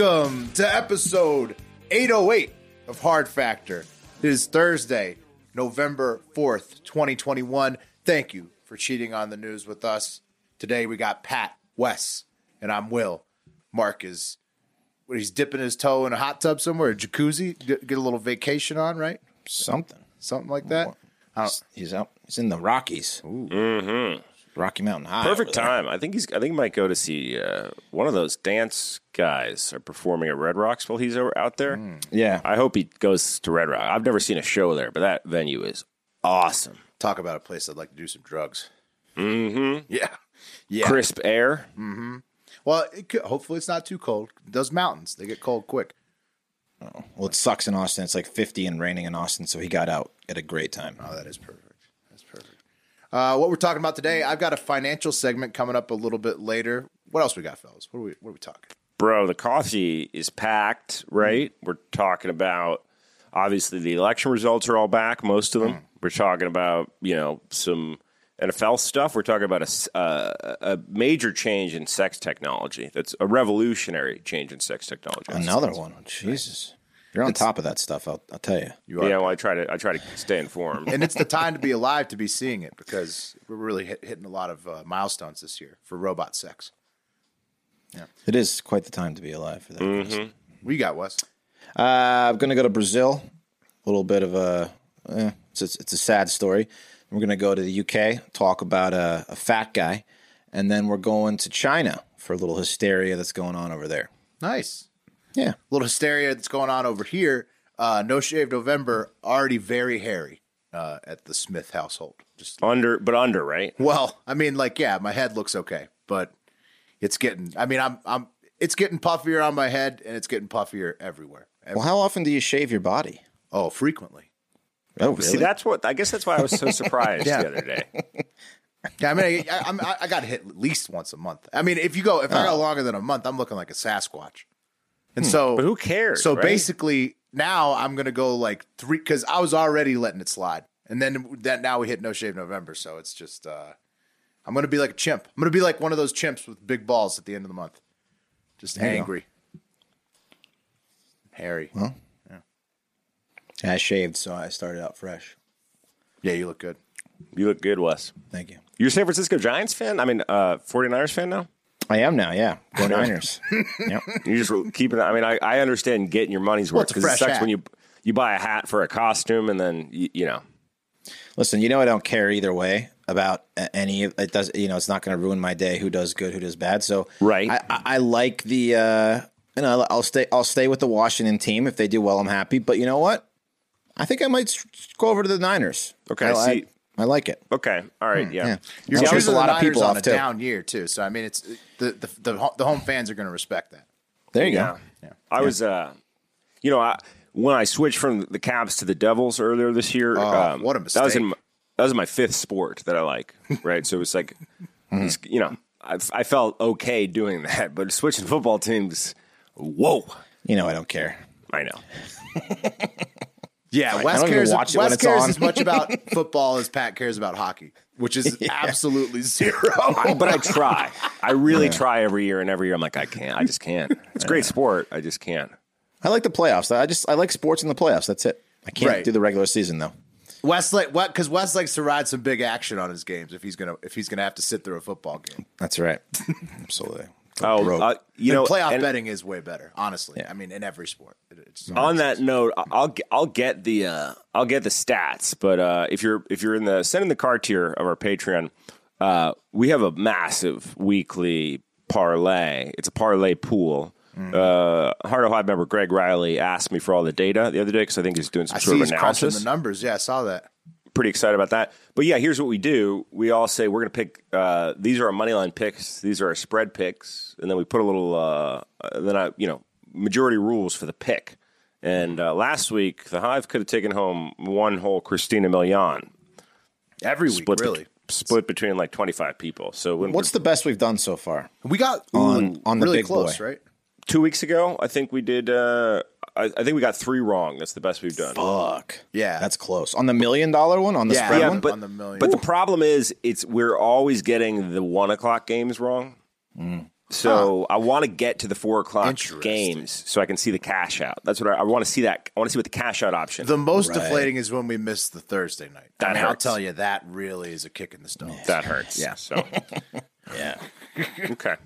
Welcome to episode 808 of Hard Factor. It is Thursday, November 4th, 2021. Thank you for cheating on the news with us. Today we got Pat, Wes, and I'm Will. Mark is what he's dipping his toe in a hot tub somewhere, a jacuzzi, get, get a little vacation on, right? Something. Something like that. He's, he's out. He's in the Rockies. Mm-hmm. Rocky Mountain High. Perfect time. I think he's. I think he might go to see uh, one of those dance guys are performing at Red Rocks while he's over, out there. Yeah. I hope he goes to Red Rock. I've never seen a show there, but that venue is awesome. Talk about a place I'd like to do some drugs. Mm-hmm. Yeah. Yeah. Crisp air. Mm-hmm. Well, it could, hopefully it's not too cold. Those mountains, they get cold quick. Oh, Well, it sucks in Austin. It's like 50 and raining in Austin, so he got out at a great time. Oh, that is perfect. That's perfect. Uh, what we're talking about today, I've got a financial segment coming up a little bit later. What else we got, fellas? What are we, what are we talking? Bro, the coffee is packed, right? We're talking about obviously the election results are all back, most of them. We're talking about, you know, some NFL stuff. We're talking about a, s- uh, a major change in sex technology. That's a revolutionary change in sex technology. Another one. Jesus. You're on top of that stuff, I'll, I'll tell you. You are. Yeah, well, I try to I try to stay informed. And it's the time to be alive to be seeing it because we're really hit, hitting a lot of uh, milestones this year for robot sex. Yeah, it is quite the time to be alive for that. Mm-hmm. What you got, Wes? Uh, I'm going to go to Brazil. A little bit of a, eh, it's, a, it's a sad story. We're going to go to the UK, talk about a, a fat guy, and then we're going to China for a little hysteria that's going on over there. Nice. Yeah. little hysteria that's going on over here. Uh, no Shave November, already very hairy uh, at the Smith household. Just under, but under, right? Well, I mean, like, yeah, my head looks okay, but it's getting. I mean, I'm, I'm. It's getting puffier on my head, and it's getting puffier everywhere. Ev- Well, how often do you shave your body? oh, frequently. Oh, really? See, that's what I guess that's why I was so surprised Yeah. the other day. Yeah, I mean, I, I'm, I, I got hit at least once a month. I mean, if you go, if I go longer than a month, I'm looking like a Sasquatch. And so, But who cares? so right? basically, now I'm gonna go like three because I was already letting it slide, and then that now we hit no shave November, so it's just uh, I'm gonna be like a chimp. I'm gonna be like one of those chimps with big balls at the end of the month, just There you go. angry, hairy. I shaved, so I started out fresh. Yeah, you look good. you look good, Wes. Thank you. You're a San Francisco Giants fan? I mean, uh, 49ers fan now? I am now, yeah. Go Niners. yep. You just keep it. I mean, I, I understand getting your money's worth because it fresh sucks hat. when you you buy a hat for a costume and then you, you know. Listen, you know I don't care either way about any. It does, you know, it's not going to ruin my day. Who does good, who does bad. So, Right. I, I, I like the. uh You know, I'll stay. I'll stay with the Washington team if they do well. I'm happy. But you know what? I think I might go over to the Niners. Okay, I, see- I, like it. Okay, all right, yeah. yeah. You're choosing a lot of people on off a too. down year too, so I mean, it's the the the, the home fans are gonna respect that. There you Yeah. go. I was, uh, you know, I, when I switched from the Caps to the Devils earlier this year, Oh, um, what a That was in mistake. my, that was my fifth sport that I like, right? so it was like, it's- you know, I, I felt okay doing that, but switching football teams, whoa, You know I don't care. I know. Yeah, Wes don't even cares. watch it when Wes it's cares on. as much about football as Pat cares about hockey, which is absolutely zero. I- but I try. I really try every year, and every year I'm like, I can't. I just can't. It's a great sport. I just can't. I like the playoffs. I just I like sports in the playoffs. That's it. I can't Right. do the regular season though. Wes like what? Because Wes likes to ride some big action on his games if he's gonna if he's gonna have to sit through a football game. That's right. Absolutely. Oh, broke. uh, you And know, playoff and- betting is way better, honestly. I mean, in every sport. It- it's- on that note, I- I'll get, I'll get the uh, I'll get the stats. But uh, if you're if you're in the send in the car tier of our Patreon, uh, we have a massive weekly parlay. It's a parlay pool Uh, Heart of Hive member Greg Riley asked me for all the data the other day because I think he's doing some I sort see of he's crunching analysis. the numbers. Yeah, I saw that. Pretty excited about that. But yeah, here's what we do: we all say we're going to pick. Uh, these are our money line picks. These are our spread picks, and then we put a little. Uh, uh, then I, you know, majority rules for the pick. And uh, last week, the Hive could have taken home one whole Christina Milian, Every week, split, really. split between like 25 people. So when What's the best we've done so far? We got On- ooh, on the really big close, boy. right? two weeks ago, I think we did. Uh, I, I think we got three wrong. That's the best we've done. Fuck. Yeah. That's close. On the million dollar one, on the Yeah. spread Yeah, one? but, on the million. but the problem is, it's we're always getting the one o'clock games wrong. Mm. So I want to get to the four o'clock games so I can see the cash out. That's what I, I want to see. That I want to see what the cash out option. the most Right. deflating is when we miss the Thursday night. That I mean, I'll tell you, that really is a kick in the stomach. that hurts. Yeah. So yeah. okay.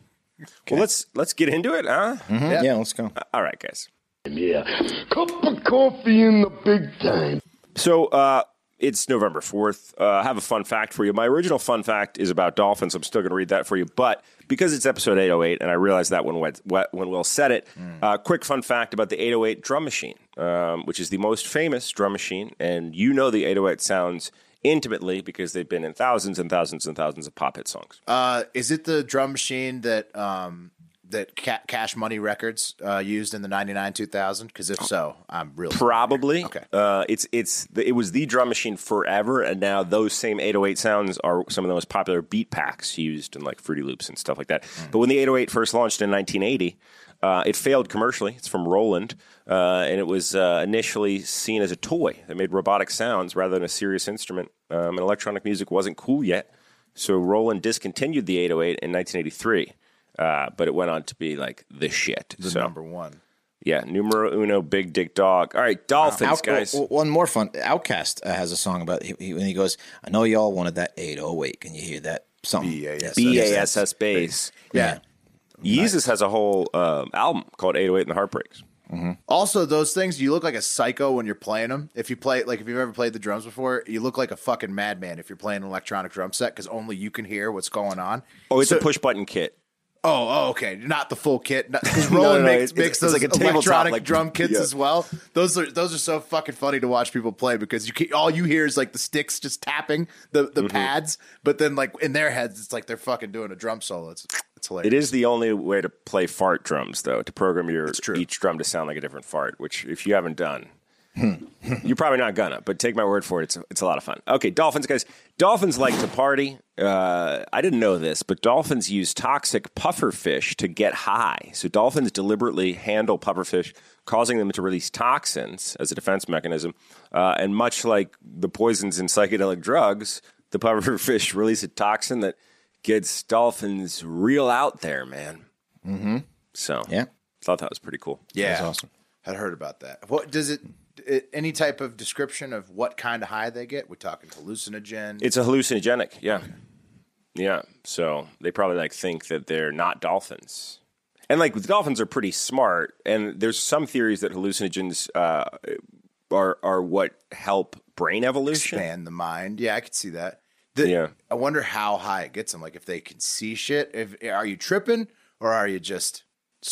Well, let's let's get into it, huh? Mm-hmm. yeah. let's go. All right, guys. Yeah. Cup of coffee in the big time. So uh, it's November 4th. Uh, I have a fun fact for you. My original fun fact is about dolphins. I'm still going to read that for you. But because it's episode 808, and I realized that when, Wed- when Will said it, uh, quick fun fact about the 808 drum machine, um, which is the most famous drum machine. And you know the 808 sounds intimately because they've been in thousands and thousands and thousands of pop hit songs. Uh, is it the drum machine that um, that Ca- Cash Money Records uh, used in the '99 2000? Because if so, I'm really Probably. Okay. Uh, it's it's the, it was the drum machine forever, and now those same 808 sounds are some of the most popular beat packs used in like Fruity Loops and stuff like that. But when the 808 first launched in 1980, uh, it failed commercially. It's from Roland, uh, and it was uh, initially seen as a toy that made robotic sounds rather than a serious instrument. Um, and electronic music wasn't cool yet, so Roland discontinued the 808 in 1983. Uh, but it went on to be like the shit. the so, number one. yeah, numero uno, big dick dog. All right, Dolphins, Out- guys. w- one more fun. OutKast uh, has a song about he, he, when he goes, I know y'all wanted that 808. Can you hear that? Something. B-A-S-S. BASS bass. Yeah. Yeezus has a whole um, album called 808 and the Heartbreaks. Also, those things you look like a psycho when you're playing them. If you play, like, if you've ever played the drums before, you look like a fucking madman if you're playing an electronic drum set because only you can hear what's going on. Oh, it's So- a push button kit. Oh, oh, okay, not the full kit. Because Roland no, makes, it's- makes it's those like a electronic like- drum kits yeah. as well. Those are those are so fucking funny to watch people play because you can, all you hear is like the sticks just tapping the Mm-hmm. the pads, but then like in their heads it's like they're fucking doing a drum solo. It's it's hilarious. It is the only way to play fart drums, though, to program your each drum to sound like a different fart. Which, if you haven't done, you're probably not gonna. But take my word for it; it's it's a lot of fun. Okay, Dolphins, guys. Dolphins like to party. Uh, I didn't know this, but dolphins use toxic pufferfish to get high. So dolphins deliberately handle pufferfish, causing them to release toxins as a defense mechanism. Uh, and much like the poisons in psychedelic drugs, the pufferfish release a toxin that gets dolphins real out there, man. Mm-hmm. So Yeah. thought that was pretty cool. yeah, That's awesome. Had heard about that. What does it? Any type of description of what kind of high they get? We're talking hallucinogen. It's a hallucinogenic, yeah, yeah. So they probably like think that they're not dolphins, and like the dolphins are pretty smart. And there's some theories that hallucinogens uh, are are what help brain evolution. expand the mind. Yeah, I could see that. The- Yeah. I wonder how high it gets them. Like if they can see shit. If are you tripping or are you just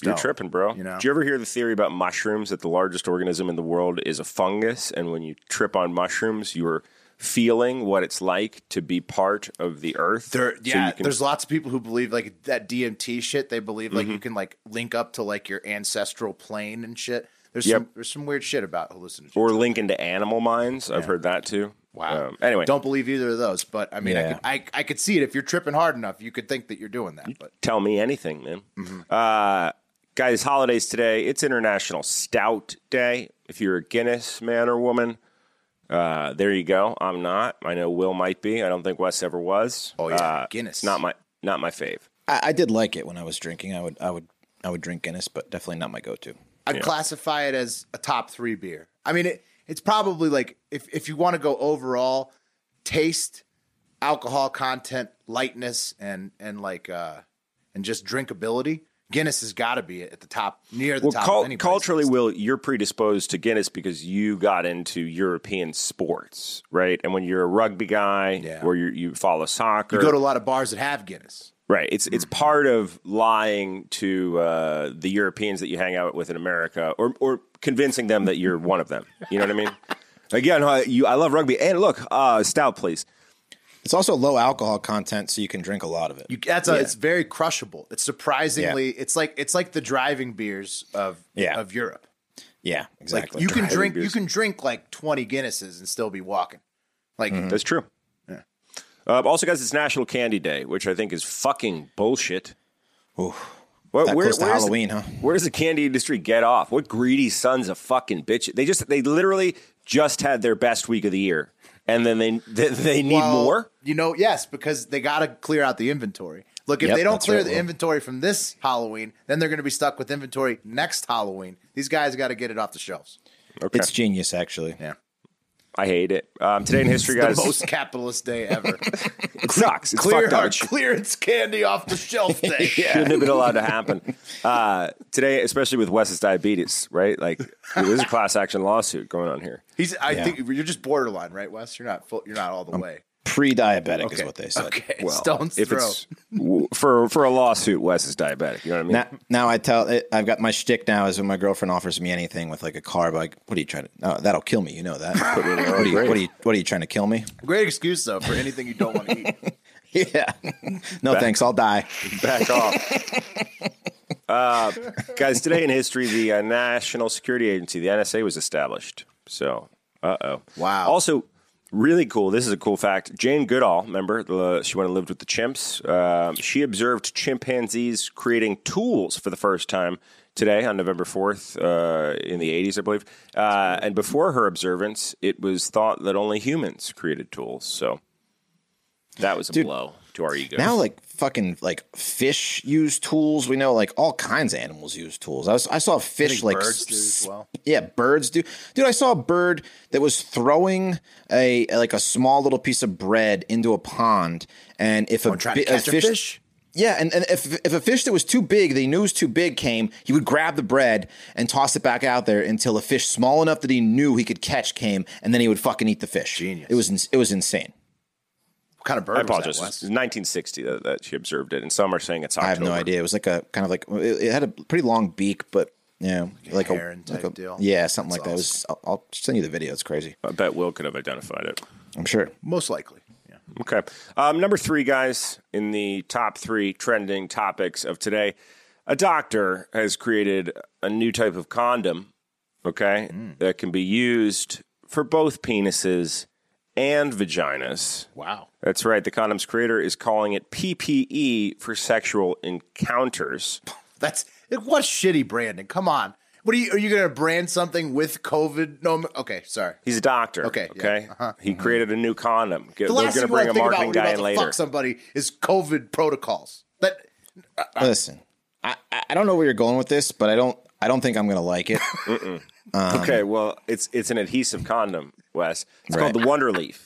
You're tripping, bro. You know? Did you ever hear the theory about mushrooms that the largest organism in the world is a fungus, and when you trip on mushrooms, you're feeling what it's like to be part of the earth? There, yeah, you can- there's lots of people who believe like that DMT shit. They believe like you Mm-hmm. can like link up to like your ancestral plane and shit. There's Yep. some there's some weird shit about hallucinogens. or link into animal minds. I've heard that too. wow. Um, anyway, don't believe either of those, but I mean, I could I, I could see it if you're tripping hard enough. You could think that you're doing that, but tell me anything, man. Uh, guys, holidays today. It's International Stout Day. If you're a Guinness man or woman, uh, there you go. I'm not. I know Will might be. I don't think Wes ever was. Oh, yeah. Uh, Guinness. Not my not my fave. I, I did like it when I was drinking. I would, I would, I would drink Guinness, but definitely not my go-to. I'd classify it as a top three beer. I mean, it, it's probably like if if you want to go overall, taste, alcohol content, lightness, and and like uh and just drinkability. Guinness has got to be at the top, near the Well, top. cul- culturally. Will, you're predisposed to Guinness because you got into European sports, right? And when you're a rugby guy Yeah. or you you follow soccer, you go to a lot of bars that have Guinness. Right. It's it's part of lying to uh, the Europeans that you hang out with in America, or or convincing them that you're one of them. You know what I mean? Again, you, I love rugby. And look, uh, stout, please. It's also low alcohol content, so you can drink a lot of it. You, that's a, it's very crushable. It's surprisingly, it's like it's like the driving beers of Yeah. of Europe. yeah, Like exactly. you can Driving drink you can drink like twenty Guinnesses and still be walking. Like That's true. Uh, also, guys, it's National Candy Day, which I think is fucking bullshit. Ooh, What, that close to where's the- Halloween, huh? Where does the candy industry get off? What greedy sons of fucking bitches? They just they literally just had their best week of the year, and then they they, they need well, more. You know, yes, because they got to clear out the inventory. Look, if Yep, they don't clear right, the Will. inventory from this Halloween, then they're going to be stuck with inventory next Halloween. These guys got to get it off the shelves. Okay, It's genius, actually. Yeah. I hate it. Um, today in history, guys The most capitalist day ever. it sucks. It's clear fucked up. our It clearance candy off the shelf day. shouldn't have been allowed to happen. Uh, today, especially with Wes's diabetes, right? Like, there's a class action lawsuit going on here. He's. I Yeah. think you're just borderline, right, Wes? You're not. Full, you're not all the way. Pre-diabetic is what they said. Okay. Well, Stone's if throw. it's for for a lawsuit, Wes is diabetic. You know what I mean? Now, now I tell it, I've got my shtick now is when my girlfriend offers me anything with like a carb, like, what are you trying to? No, that'll kill me. You know that. what, are you, what are you? What are you trying to kill me? Great excuse though for anything you don't want to eat. Yeah. no thanks. I'll die. Back off. Uh, guys, today in history, the uh, National Security Agency, the NSA, was established. So, uh oh. Wow. Also, really cool. This is a cool fact. Jane Goodall, remember, the, she went and lived with the chimps. Uh, she observed chimpanzees creating tools for the first time today on November 4th uh, in the 80s, I believe. Uh, and before her observance, it was thought that only humans created tools. So, that was a blow to our ego. Now, like fucking like fish use tools. We know like all kinds of animals use tools. I, was, I saw a fish think like birds do as well. Yeah, birds do. Dude, I saw a bird that was throwing a like a small little piece of bread into a pond, and if a, oh, trying bi- to catch a fish? Yeah, and, and if if a fish that was too big, they knew it was too big, came, he would grab the bread and toss it back out there until a fish small enough that he knew he could catch came, and then he would fucking eat the fish. Genius. It was it was insane. What kind of bird I was apologize. that, It was 1960 that, that she observed it, and some are saying it's October. I have no idea. It was like a kind of like it, it had a pretty long beak, but yeah, like a heron like type a- deal. Yeah, something like that. It was. I'll, I'll send you the video. It's crazy. I bet Will could have identified it. I'm sure. Most likely. Yeah. Okay. Um, number three, guys, in the top three trending topics of today, a doctor has created a new type of condom, okay, that can be used for both penises and vaginas. Wow. That's right. The condom's creator is calling it PPE for sexual encounters. That's what shitty branding. Come on. What are you? Are you going to brand something with COVID? No. Okay. Sorry. He's a doctor. Okay, yeah, Okay. Uh-huh. He mm-hmm. created a new condom. Get- The They're last going to thing you bring want a to about marketing when you're guy in later. fuck somebody is COVID protocols. That uh, uh. Listen, I I I don't know where you're going with this, but I don't I don't think I'm gonna like it. okay, well, it's it's an adhesive condom, Wes. It's Right. called the Wondaleaf.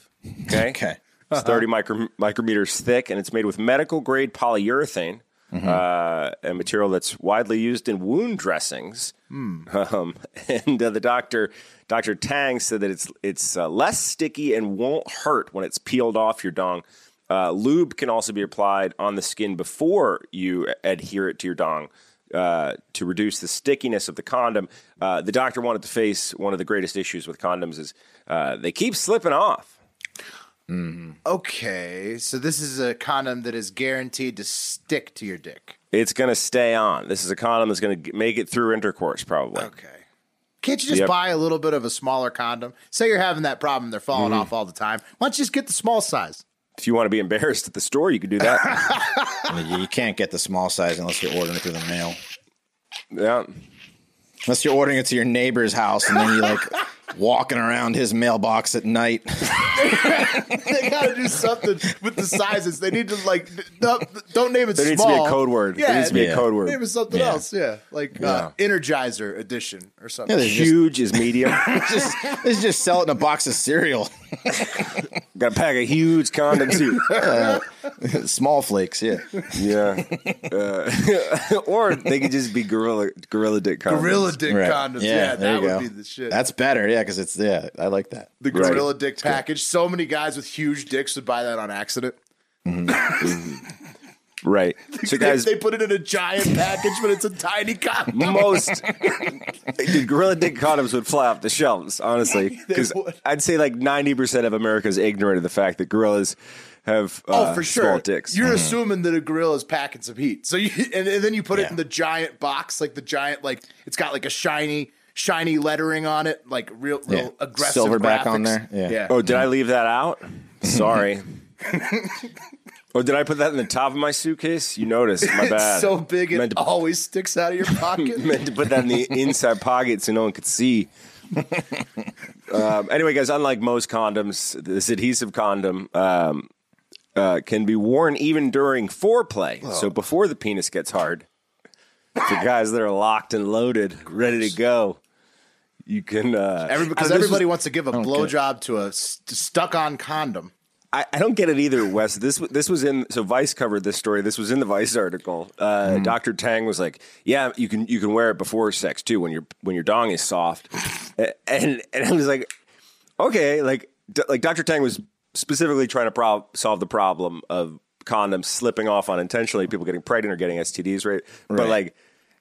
Okay. Okay. It's 30 micro, micrometers thick, and it's made with medical grade polyurethane, uh, a material that's widely used in wound dressings. Um, and uh, the doctor, Dr. Tang, said that it's it's uh, less sticky and won't hurt when it's peeled off your dong. Uh, lube can also be applied on the skin before you adhere it to your dong. Uh, to reduce the stickiness of the condom, uh, the doctor wanted to face one of the greatest issues with condoms is uh, they keep slipping off. okay. So this is a condom that is guaranteed to stick to your dick. It's going to stay on. This is a condom that's going to make it through intercourse, probably. Okay. Can't you just Yep. buy a little bit of a smaller condom? Say you're having that problem, they're falling Mm-hmm. off all the time. Why don't you just get the small size? If you want to be embarrassed at the store, you could do that. You, you can't get the small size unless you're ordering it through the mail. yeah. Unless you're ordering it to your neighbor's house and then you like walking around his mailbox at night. they got to do something with the sizes. They need to like don't, don't name it There needs to small. be a code word. Yeah, there needs to be yeah. a code word. Name it something Yeah. else. Yeah, like Uh, Energizer edition or something. Yeah, there's just, Huge is medium. just, let's just sell it in a box of cereal. Got a pack of huge condom too. Small flakes, yeah. Yeah. Uh, or they could just be gorilla gorilla dick condoms. Gorilla dick Right. condoms. Yeah, there that would go. be the shit. That's better, yeah, because it's yeah, I like that. the Right. gorilla dick package. So many guys with huge dicks would buy that on accident. Mm-hmm. Mm-hmm. Right. So, guys, they, they put it in a giant package, but it's a tiny condom. most the Gorilla Dick condoms would fly off the shelves, honestly, because would. I'd say like ninety percent of America is ignorant of the fact that gorillas have uh, oh, for uh, small sure. dicks. You're mm-hmm. assuming that a gorilla is packing some heat. So you and, and then you put it Yeah. in the giant box, like the giant, like it's got like a shiny, shiny lettering on it, like real, real Yeah. aggressive Silverback on there. Yeah. yeah. oh, did I leave that out? Sorry. oh, did I put that in the top of my suitcase? You noticed. My bad. It's so big it to, always sticks out of your pocket. meant to put that in the inside pocket so no one could see. um, anyway, guys, unlike most condoms, this adhesive condom um, uh, can be worn even during foreplay. So before the penis gets hard, for guys that are locked and loaded, ready to go, you can. Uh, Every, because I don't know, this everybody was- wants to give a blowjob to a st- stuck-on condom. I, I don't get it either, Wes. This this was in so Vice covered this story. This was in the Vice article. Uh, Mm-hmm. Dr. Tang was like, "Yeah, you can you can wear it before sex too when your when your dong is soft," and and I was like, "Okay." Like d- like Dr. Tang was specifically trying to prob- solve the problem of condoms slipping off unintentionally, people getting pregnant or getting STDs, right? But like.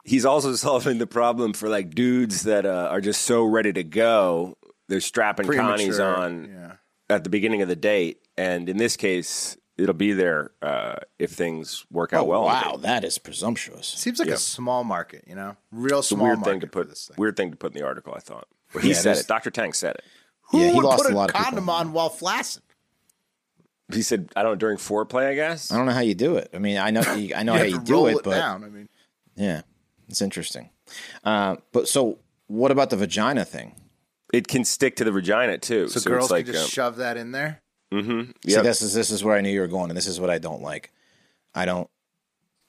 He's also solving the problem for like dudes that uh, are just so ready to go. They're strapping connies on yeah. at the beginning of the date, and in this case, it'll be there uh, if things work out Oh, well. wow, that is presumptuous. Seems like a small market, you know, real It's a small weird market thing to put. this thing. Weird thing to put in the article. I thought, but he Yeah, said this- it. Dr. Tang said it. Who Yeah, he would lost put a lot condom people. on while flaccid? He said, "I don't know, during foreplay. I guess." I don't know how you do it. I mean, I know I know You how you do it, it but down. I mean, yeah, it's interesting. Uh, but so, what about the vagina thing? It can stick to the vagina too. so, So, girls it's like, can just um, shove that in there. See, Yep. this is this is where I knew you were going, and this is what I don't like. I don't.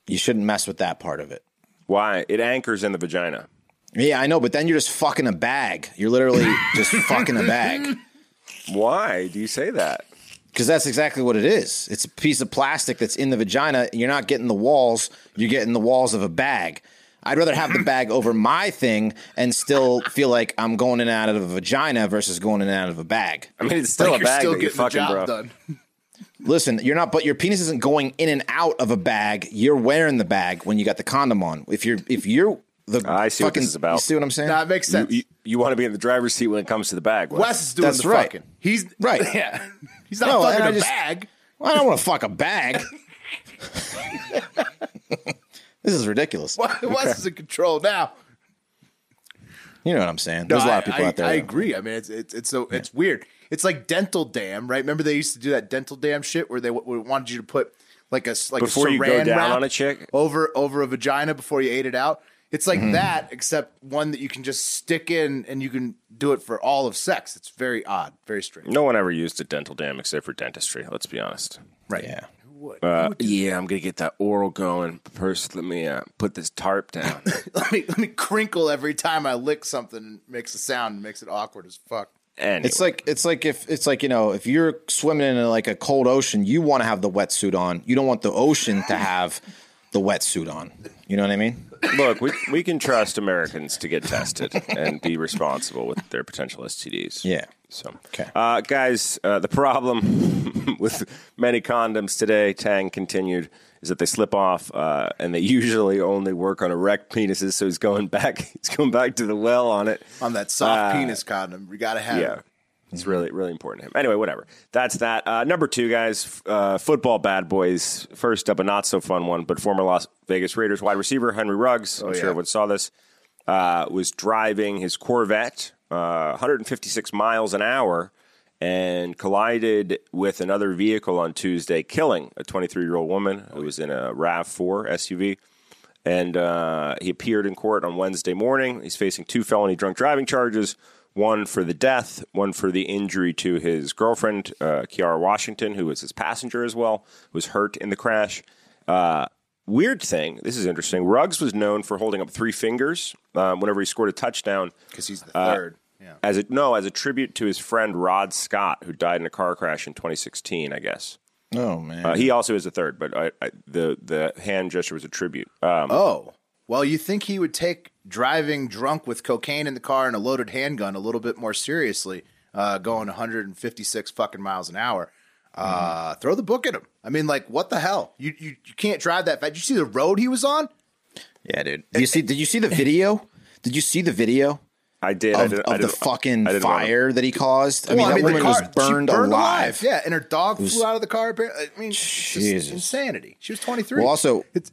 You shouldn't mess with that part of it. why it anchors in the vagina. Yeah, I know, but then you're just fucking a bag. You're literally just fucking a bag. Why do you say that? Because that's exactly what it is. It's a piece of plastic that's in the vagina. You're not getting the walls, you're getting the walls of a bag. I'd rather have the bag over my thing and still feel like I'm going in and out of a vagina versus going in and out of a bag. I mean, it's still Like a you're bag still that you're getting the fucking, job bro. done. Listen, you're not, but your penis isn't going in and out of a bag. You're wearing the bag when you got the condom on. If you're, if you're the I see what this is about. You see what I'm saying? Nah, it makes sense. you, you want to be in the driver's seat when it comes to the bag. Wes. Wes is doing That's the right. fucking. He's Right. Yeah, he's not No, fucking a just- bag. Well, I don't want to fuck a bag. this is ridiculous. Wes is in control now. You know what I'm saying? There's a lot of people I, out there. I that- agree. I mean, it's it's it's so it's weird. It's like dental dam, right? Remember they used to do that dental dam shit where they w- w- wanted you to put like a like Before a you go saran down wrap on a chick? over over a vagina before you ate it out. It's Mm-hmm. like that, except one that you can just stick in and you can do it for all of sex. It's very odd, very strange. No one ever used a dental dam except for dentistry. Let's be honest. Right? Yeah. Who would? Uh, Who would do- yeah, I'm gonna get that oral going. First, let me uh, put this tarp down. let me let me crinkle every time I lick something. and Makes a sound. and Makes it awkward as fuck. Anyway, It's like it's like if it's like you know if you're swimming in like a cold ocean, you want to have the wetsuit on. You don't want the ocean to have the wetsuit on. You know what I mean? look, we we can trust Americans to get tested and be responsible with their potential STDs. Yeah. So, Okay. uh, guys, uh, the problem with many condoms today, Tang continued, is that they slip off, uh, and they usually only work on erect penises. So he's going back. He's going back to the well on it. On that soft Uh, penis condom, we gotta have. Yeah. it. It's really, really important to him. Anyway, whatever. That's that. Uh, number two, guys, uh, football bad boys. First up, a not so fun one, but former Las Vegas Raiders wide receiver Henry Ruggs. I'm yeah. sure everyone saw this. Uh, was driving his Corvette, uh, 156 miles an hour, and collided with another vehicle on Tuesday, killing a 23 year old woman who was in a RAV4 SUV and uh, he appeared in court on Wednesday morning. He's facing two felony drunk driving charges one for the death, one for the injury to his girlfriend, uh, Kiara Washington, who was his passenger as well, who was hurt in the crash. Uh, weird thing, this is interesting. Ruggs was known for holding up three fingers um, whenever he scored a touchdown. because he's the Uh, third. Yeah. As a no, as a tribute to his friend Rod Scott, who died in a car crash in 2016, I guess. Oh man. Uh, he also is a third, but I, I, the the hand gesture was a tribute. Um, Oh, well, you think he would take driving drunk with cocaine in the car and a loaded handgun a little bit more seriously, uh, going 156 fucking miles an hour. Uh, throw the book at him. I mean, like, what the hell? You you, you can't drive that fast. Did you see the road he was on? Yeah, dude. Did you see? Did you see the video? Did you see the video I did. I of, did, of I the did, fucking I didn't wanna- fire that he caused? I mean, Well, that the woman car- was she burned, alive. Yeah, and her dog flew out of the car. I mean, it's just Jesus. insanity. She was 23. Well, also, It's-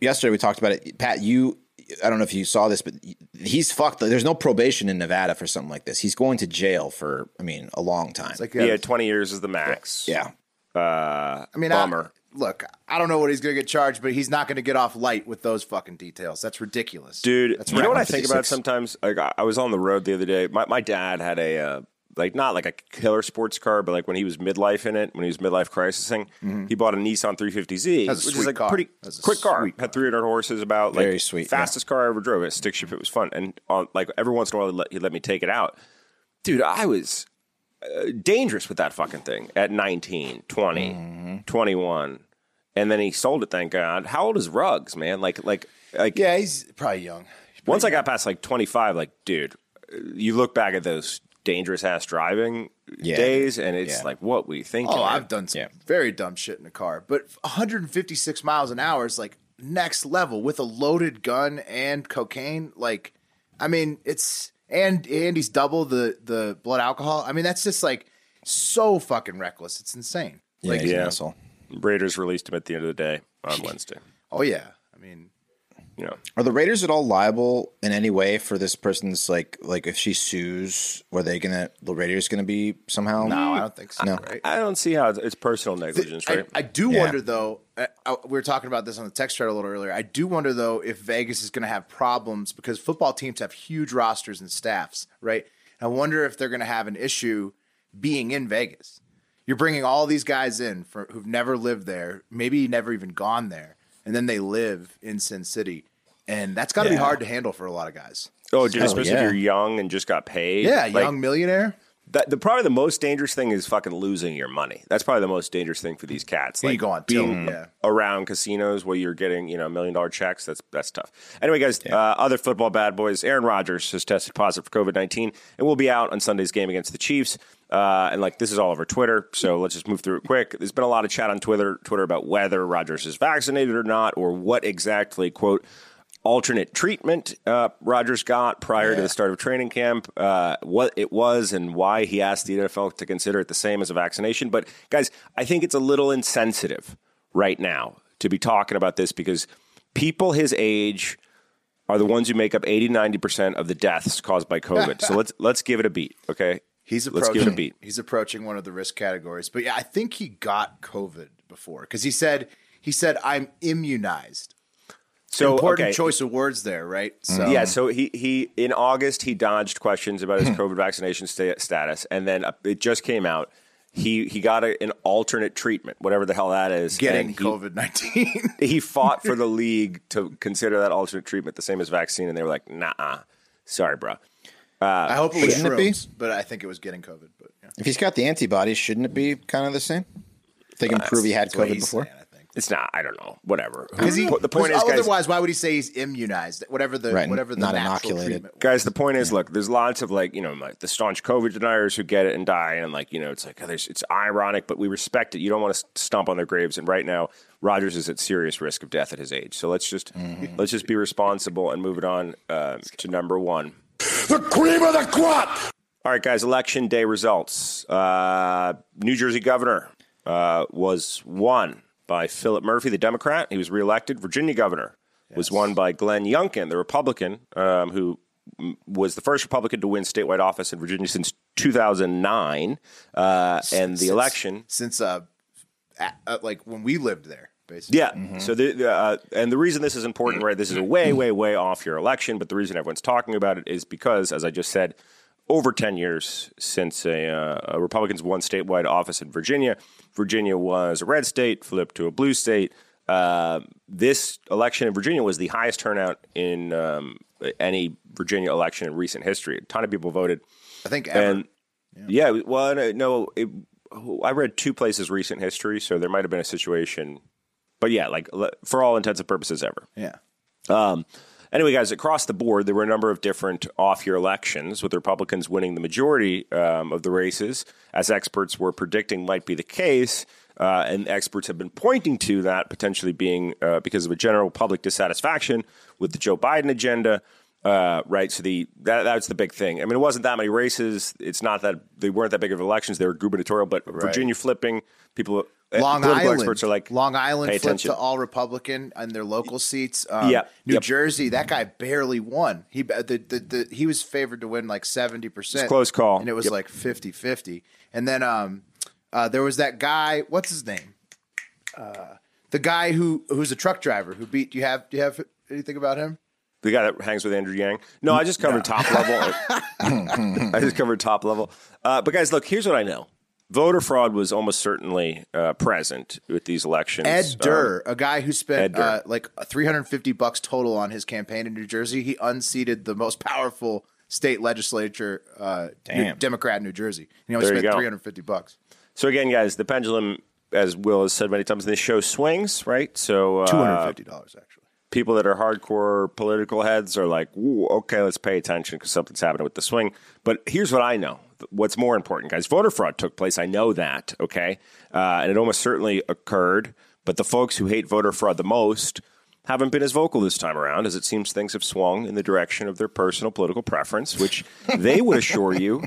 yesterday we talked about it. Pat, you, I don't know if you saw this, but he's fucked. There's no probation in Nevada for something like this. He's going to jail for, I mean, a long time. it's like, Yeah, yeah, twenty years is the max. yeah. Uh, I mean, bummer. I, look, I don't know what he's going to get charged, but he's not going to get off light with those fucking details. That's ridiculous, dude. That's you know what I think about 56. sometimes? Like I, was on the road the other day. My my dad had a uh, like not like a killer sports car, but like when he was midlife in it, when he was midlife crisising, he bought a Nissan 350Z, That's which sweet is like car. pretty That's a quick car. sweet Had 300 horses, about like Very sweet, yeah. fastest car I ever drove. It stick shift. It was fun, and on like every once in a while, he let, he let me take it out. Dude, I was uh, dangerous with that fucking thing at 19, 20, Mm-hmm. 21. And then he sold it, thank God. How old is Ruggs, man? Like, like, like, Yeah, he's probably young. once I got past like 25, like, dude, you look back at those dangerous ass driving Yeah. days, and it's Yeah. like, what we think. Oh, I've done some Yeah. very dumb shit in a car, but 156 miles an hour is like next level with a loaded gun and cocaine. Like, I mean, it's and and he's double the the blood alcohol. I mean, that's just like so fucking reckless. It's insane. Yeah, Like, he's an yeah. asshole. Raiders released him at the end of the day on Wednesday. oh yeah. I mean, You know, Are the Raiders at all liable in any way for this person's like like if she sues, were they gonna the Raiders gonna be somehow? no, I don't think so. No. Right? I don't see how it's, it's personal negligence, I, right? I do Yeah. wonder though. Uh, uh, we were talking about this on the text thread a little earlier. I do wonder though if Vegas is going to have problems because football teams have huge rosters and staffs, right? I wonder if they're going to have an issue being in Vegas. You're bringing all these guys in for, who've never lived there, maybe never even gone there, and then they live in Sin City, and that's got to Yeah. be hard to handle for a lot of guys. oh, dude, Oh, especially yeah. if you're young and just got paid. Yeah, Like, young millionaire. That, the probably the most dangerous thing is fucking losing your money. That's probably the most dangerous thing for these cats. Like you go on tilt, being yeah. around casinos where you're getting you know million dollar checks. That's that's tough. Anyway, guys, uh, other football bad boys. Aaron Rodgers has tested positive for COVID nineteen and will be out on Sunday's game against the Chiefs. Uh, and like this is all over Twitter, so let's just move through it quick. There's been a lot of chat on Twitter, Twitter about whether Rodgers is vaccinated or not, or what exactly quote alternate treatment uh, Rodgers got prior to the start of training camp, uh, what it was, and why he asked the NFL to consider it the same as a vaccination. But guys, I think it's a little insensitive right now to be talking about this because people his age are the ones who make up 80 90% of the deaths caused by COVID. so let's let's give it a beat, okay? He's let's give it a beat. He's approaching one of the risk categories, but yeah, I think he got COVID before because he said he said I'm immunized. So Important okay. choice of words there, right? Mm-hmm. So Yeah, so mm-hmm. he he in August he dodged questions about his hmm. COVID vaccination sta- status, and then uh, it just came out. He he got a, an alternate treatment, whatever the hell that is. getting he, COVID nineteen. He fought for the league to consider that alternate treatment the same as vaccine, and they were like, "Nah, sorry, bro." Uh, I hope it was Shouldn't it be? but I think it was getting COVID. But yeah. If he's got the antibodies, shouldn't it be kind of the same? If they can prove he had COVID before. saying, I think. It's not. I don't know. Whatever. Because he, the point is, because guys. otherwise, why would he say he's immunized? Whatever the Right, whatever the not natural inoculated. treatment was. Guys, the point is, look, there's lots of like, you know, like the staunch COVID deniers who get it and die, and like, you know, it's like, oh, there's, it's ironic, but we respect it. You don't want to stomp on their graves, and right now, Rodgers is at serious risk of death at his age. So let's just let's just be responsible and move it on uh, to number one. The cream of the crop! All right, guys, election day results. Uh, New Jersey governor uh, was won by Philip Murphy, the Democrat. He was reelected. Virginia governor was won by Glenn Youngkin, the Republican, um, who was the first Republican to win statewide office in Virginia since 2009. Uh, and the Since- election. since uh, a- uh, like when we lived there, basically. Yeah. So the, the, uh, and the reason this is important, right? This is a way, way, way off your election, but the reason everyone's talking about it is because, as I just said, over ten years since a, uh, Republicans won statewide office in Virginia, Virginia was a red state, flipped to a blue state. Uh, this election in Virginia was the highest turnout in um, any Virginia election in recent history. A ton of people voted. I think ever. And yeah, well, no, no it, I read two places recent history, so there might have been a situation, but yeah, like for all intents and purposes, ever. yeah. Um, Anyway, guys, across the board, there were a number of different off year elections, with Republicans winning the majority um, of the races, as experts were predicting might be the case. Uh, and experts have been pointing to that potentially being uh, because of a general public dissatisfaction with the Joe Biden agenda. Uh, right, so the that that's the big thing. I mean, it wasn't that many races. It's not that they weren't that big of elections. They were gubernatorial, but Virginia flipping people. uh, Long political Island. experts are like Long Island flipped attention. to all Republican and their local seats. Um, Yeah. New Yep. Jersey, that guy barely won. He the, the, the he was favored to win like seventy percent. close call. and it was Yep. like 50-50. And then um, uh, there was that guy. What's his name? Uh, the guy who who's a truck driver who beat. Do you have do you have anything about him? The guy that hangs with Andrew Yang. No, I just covered top level. I just covered top level. Uh, but guys, look, here's what I know. Voter fraud was almost certainly uh, present with these elections. Ed Um, Durr, a guy who spent uh, like 350 bucks total on his campaign in New Jersey. He unseated the most powerful state legislature, uh, Damn. Democrat in New Jersey. And he only There spent 350 bucks. so again, guys, the pendulum, as Will has said many times in this show, swings. Right. So uh, $250 actually. People that are hardcore political heads are like, okay, let's pay attention because something's happening with the swing. But here's what I know. What's more important, guys? Voter fraud took place. I know that, okay? Uh, and it almost certainly occurred. But the folks who hate voter fraud the most haven't been as vocal this time around, as it seems things have swung in the direction of their personal political preference, which they would assure you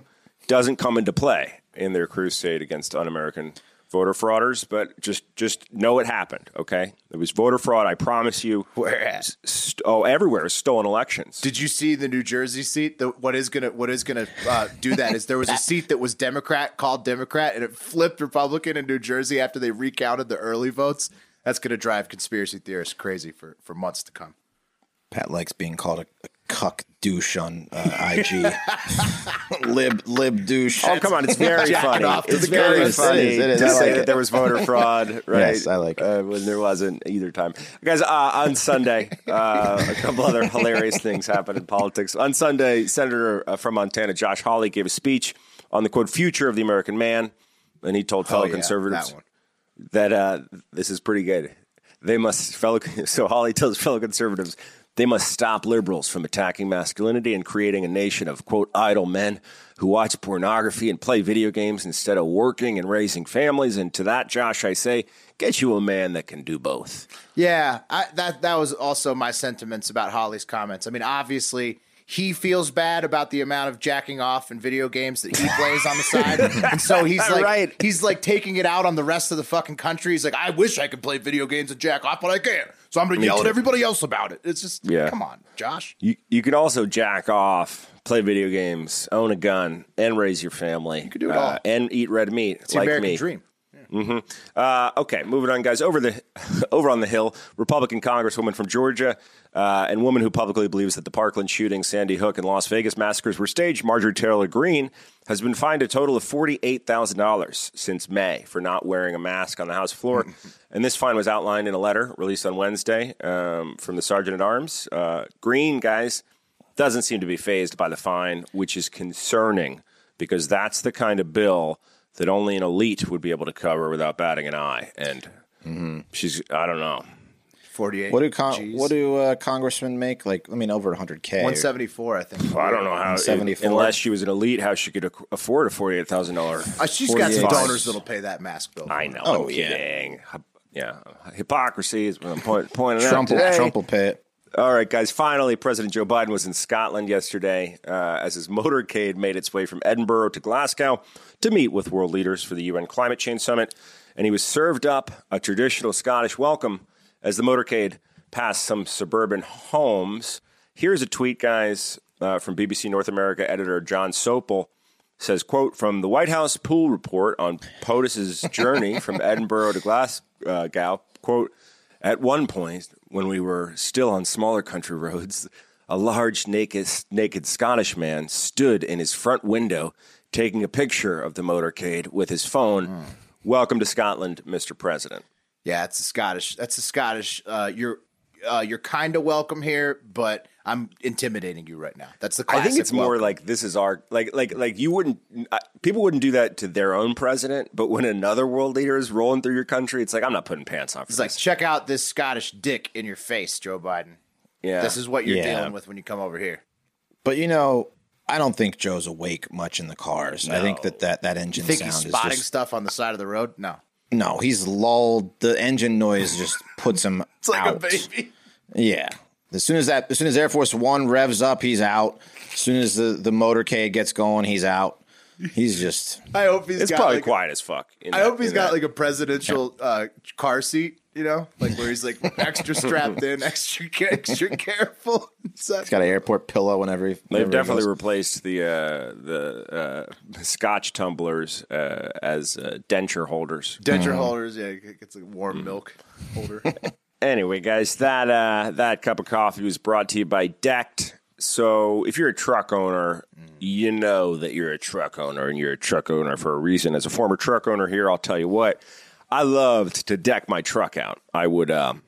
doesn't come into play in their crusade against un-American voter frauders. But just just know it happened. Okay, it was voter fraud. I promise you. Where at? St- oh, everywhere stolen elections. Did you see the New Jersey seat? The, what is gonna what is gonna uh, do that is there was a seat that was Democrat called Democrat and it flipped Republican in New Jersey after they recounted the early votes. That's gonna drive conspiracy theorists crazy for, for months to come. Pat likes being called a, a cuck douche on uh, IG. lib lib douche. Oh come on! It's very funny. off It's very guys. funny It is, it is. to I say like that there was voter fraud, right? Yes, I like it. uh, when there wasn't either time. Guys, uh, on Sunday, uh, a couple other hilarious things happened in politics. On Sunday, Senator uh, from Montana Josh Hawley gave a speech on the quote future of the American man, and he told fellow Oh, yeah, conservatives that that uh, this is pretty good. They must fellow. So Hawley tells fellow conservatives they must stop liberals from attacking masculinity and creating a nation of quote idle men who watch pornography and play video games instead of working and raising families. And to that, Josh, I say, get you a man that can do both. Yeah, I, that that was also my sentiments about Hawley's comments. I mean, obviously he feels bad about the amount of jacking off and video games that he plays on the side, and so he's like Right. he's like taking it out on the rest of the fucking country. He's like, I wish I could play video games and jack off, but I can't. So I'm going to yell at everybody else about it. It's just, Yeah. come on, Josh. You you can also jack off, play video games, own a gun, and raise your family. You can do it uh, all. and eat red meat It's the like American me. dream. Uh, okay, moving on, guys. Over the over on the hill, Republican Congresswoman from Georgia uh, and woman who publicly believes that the Parkland shooting, Sandy Hook, and Las Vegas massacres were staged, Marjorie Taylor Greene, has been fined a total of forty eight thousand dollars since May for not wearing a mask on the House floor. and this fine was outlined in a letter released on Wednesday um, from the Sergeant at Arms. Uh, Greene, guys, doesn't seem to be phased by the fine, which is concerning because that's the kind of bill that only an elite would be able to cover without batting an eye. And she's, I don't know. 48. What do con- what do uh, congressmen make? Like, I mean, over 100k. 174, I think. I don't know how, 74. unless she was an elite, how she could afford a $48,000. Uh, she's got some donors that'll pay that mask bill. I know. Oh, I'm yeah. kidding. Yeah. Hypocrisy is what I'm point, pointing Trump, out. will, today. Trump will pay it. All right, guys. Finally, President Joe Biden was in Scotland yesterday uh, as his motorcade made its way from Edinburgh to Glasgow to meet with world leaders for the UN Climate Change Summit. And he was served up a traditional Scottish welcome as the motorcade passed some suburban homes. Here's a tweet, guys, uh, from BBC North America editor Jon Sopel. Says, quote, from the White House pool report on POTUS's journey from Edinburgh to Glasgow, quote, at one point, when we were still on smaller country roads, a large naked, naked Scottish man stood in his front window taking a picture of the motorcade with his phone. Welcome to Scotland, Mr. President. Yeah, it's a Scottish. That's a Scottish. Uh, you're uh, you're kind of welcome here, but I'm intimidating you right now. That's the. Question. I think it's more like this is our like like like you wouldn't uh, people wouldn't do that to their own president, but when another world leader is rolling through your country, it's like I'm not putting pants on for It's like check out this Scottish dick in your face, Joe Biden. Yeah. This is what you're Yeah. dealing with when you come over here. But you know, I don't think Joe's awake much in the cars. I think that that, that engine You think sound he's is spotting just stuff on the side of the road? No. no. He's lulled. The engine noise just puts him It's like out. a baby. Yeah. As soon as that, as soon as Air Force One revs up, he's out. As soon as the the motorcade gets going, he's out. He's just I hope he's It's got probably like, quiet as fuck. in I that- hope he's in got that. like a presidential uh, car seat, you know, like where he's like extra strapped in, extra extra careful. So- he's got an airport pillow whenever he. They've definitely goes. replaced the uh, the uh, Scotch tumblers uh, as uh, denture holders. denture holders. Yeah, it gets like warm milk holder. Anyway, guys, that uh, that cup of coffee was brought to you by Decked. So, if you're a truck owner, you know that you're a truck owner, and you're a truck owner for a reason. As a former truck owner here, I'll tell you what, I loved to deck my truck out. I would um,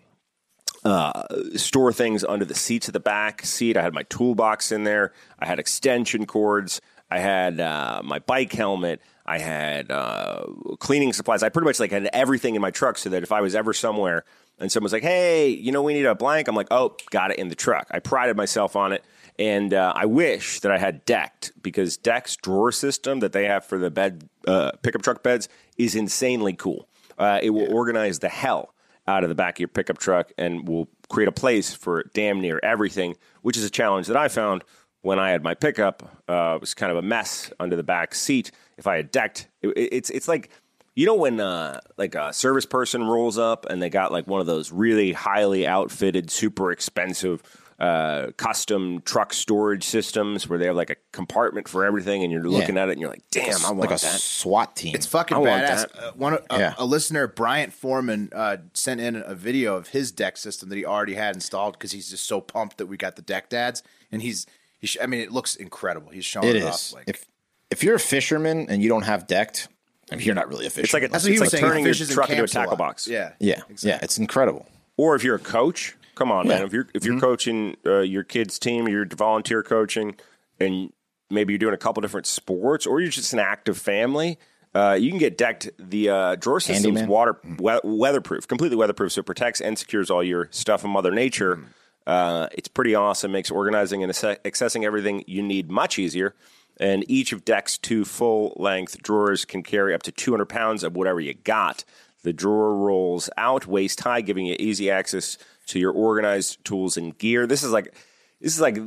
uh, store things under the seats of the back seat. I had my toolbox in there. I had extension cords. I had uh, my bike helmet. I had uh, cleaning supplies. I pretty much like had everything in my truck so that if I was ever somewhere and someone's like, "Hey, you know, we need a blank," I'm like, "Oh, got it in the truck." I prided myself on it, and uh, I wish that I had decked because Deck's drawer system that they have for the bed uh, pickup truck beds is insanely cool. Uh, it will organize the hell out of the back of your pickup truck and will create a place for damn near everything, which is a challenge that I found when I had my pickup. Uh, it was kind of a mess under the back seat. If I had decked, it, it's it's like you know when uh, like a service person rolls up and they got like one of those really highly outfitted, super expensive. Uh, custom truck storage systems where they have like a compartment for everything, and you're looking at it and you're like, "Damn, I want like a that." SWAT team. It's fucking I badass. Uh, one of- a, Yeah. a listener, Bryant Foreman, uh, sent in a video of his deck system that he already had installed because he's just so pumped that we got the deck dads, and he's. He sh- I mean, it looks incredible. He's showing It it, is. off. Like, if if you're a fisherman and you don't have decked, I mean, you're not really a fish. It's like a, that's what he it's was like saying. turning your fishes in truck into a camps tackle lot. box. Yeah, yeah, yeah, it's incredible. Or if you're a coach, come on, man. Yeah. If you're if you're coaching uh, your kids' team, you're volunteer coaching, and maybe you're doing a couple different sports, or you're just an active family. Uh, you can get decked. The uh, drawer system's Handyman. water we- weatherproof, completely weatherproof, so it protects and secures all your stuff from Mother Nature. Uh, it's pretty awesome. Makes organizing and asse- accessing everything you need much easier. And each of Deck's two full length drawers can carry up to 200 pounds of whatever you got. The drawer rolls out waist high, giving you easy access to your organized tools and gear. This is like this is like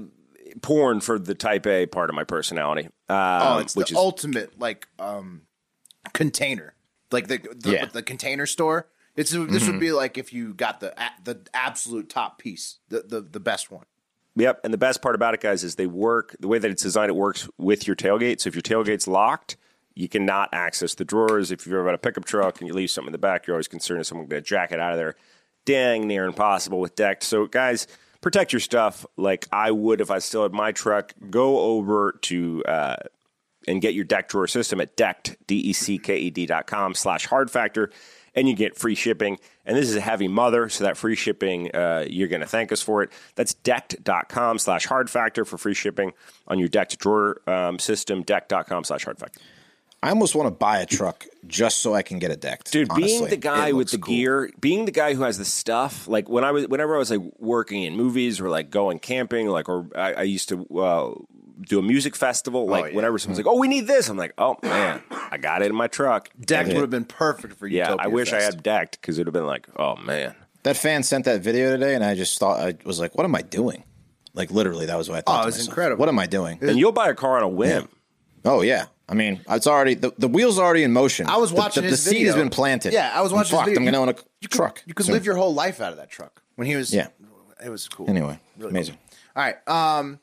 porn for the Type A part of my personality. Um, Oh, it's which the is ultimate like um container, like the the, Yeah. the container store. It's this would be like if you got the the absolute top piece, the the, the best one. Yep. And the best part about it, guys, is they work the way that it's designed. It works with your tailgate. So if your tailgate's locked, you cannot access the drawers. If you've ever got a pickup truck and you leave something in the back, you're always concerned if someone going to jack it out of there. Dang near impossible with decked. So guys, protect your stuff like I would if I still had my truck. Go over to uh, and get your deck drawer system at decked, D-E-C-K-E-D dot com slash hard factor, and you get free shipping. And this is a heavy mother, so that free shipping, uh, you're going to thank us for it. That's decked.com slash hard factor for free shipping on your decked drawer um, system, decked.com slash hard factor. I almost want to buy a truck just so I can get it decked. Dude, being the guy It with the cool. gear, being the guy who has the stuff, like when I was, whenever I was like working in movies or like going camping, like, or I, I used to uh, do a music festival, like yeah. whenever someone's like, "Oh, we need this," I'm like, "Oh man, I got it in my truck." Deck would have been perfect for you. Yeah, Utopia I wish I had decked because it would have been like, "Oh man." That fan sent that video today, and I just thought I was like, "What am I doing?" Like literally, that was what I thought. Oh, to it was myself. incredible. What am I doing? And you'll buy a car on a whim. Oh yeah, I mean, it's already the, the wheels are already in motion. I was watching the, his the seed has been planted. Yeah, I was I'm watching his fucked. video. I'm gonna own a You could, truck. You could soon. live your whole life out of that truck. When he was, Yeah. it was cool. anyway. Really amazing. All right. Um,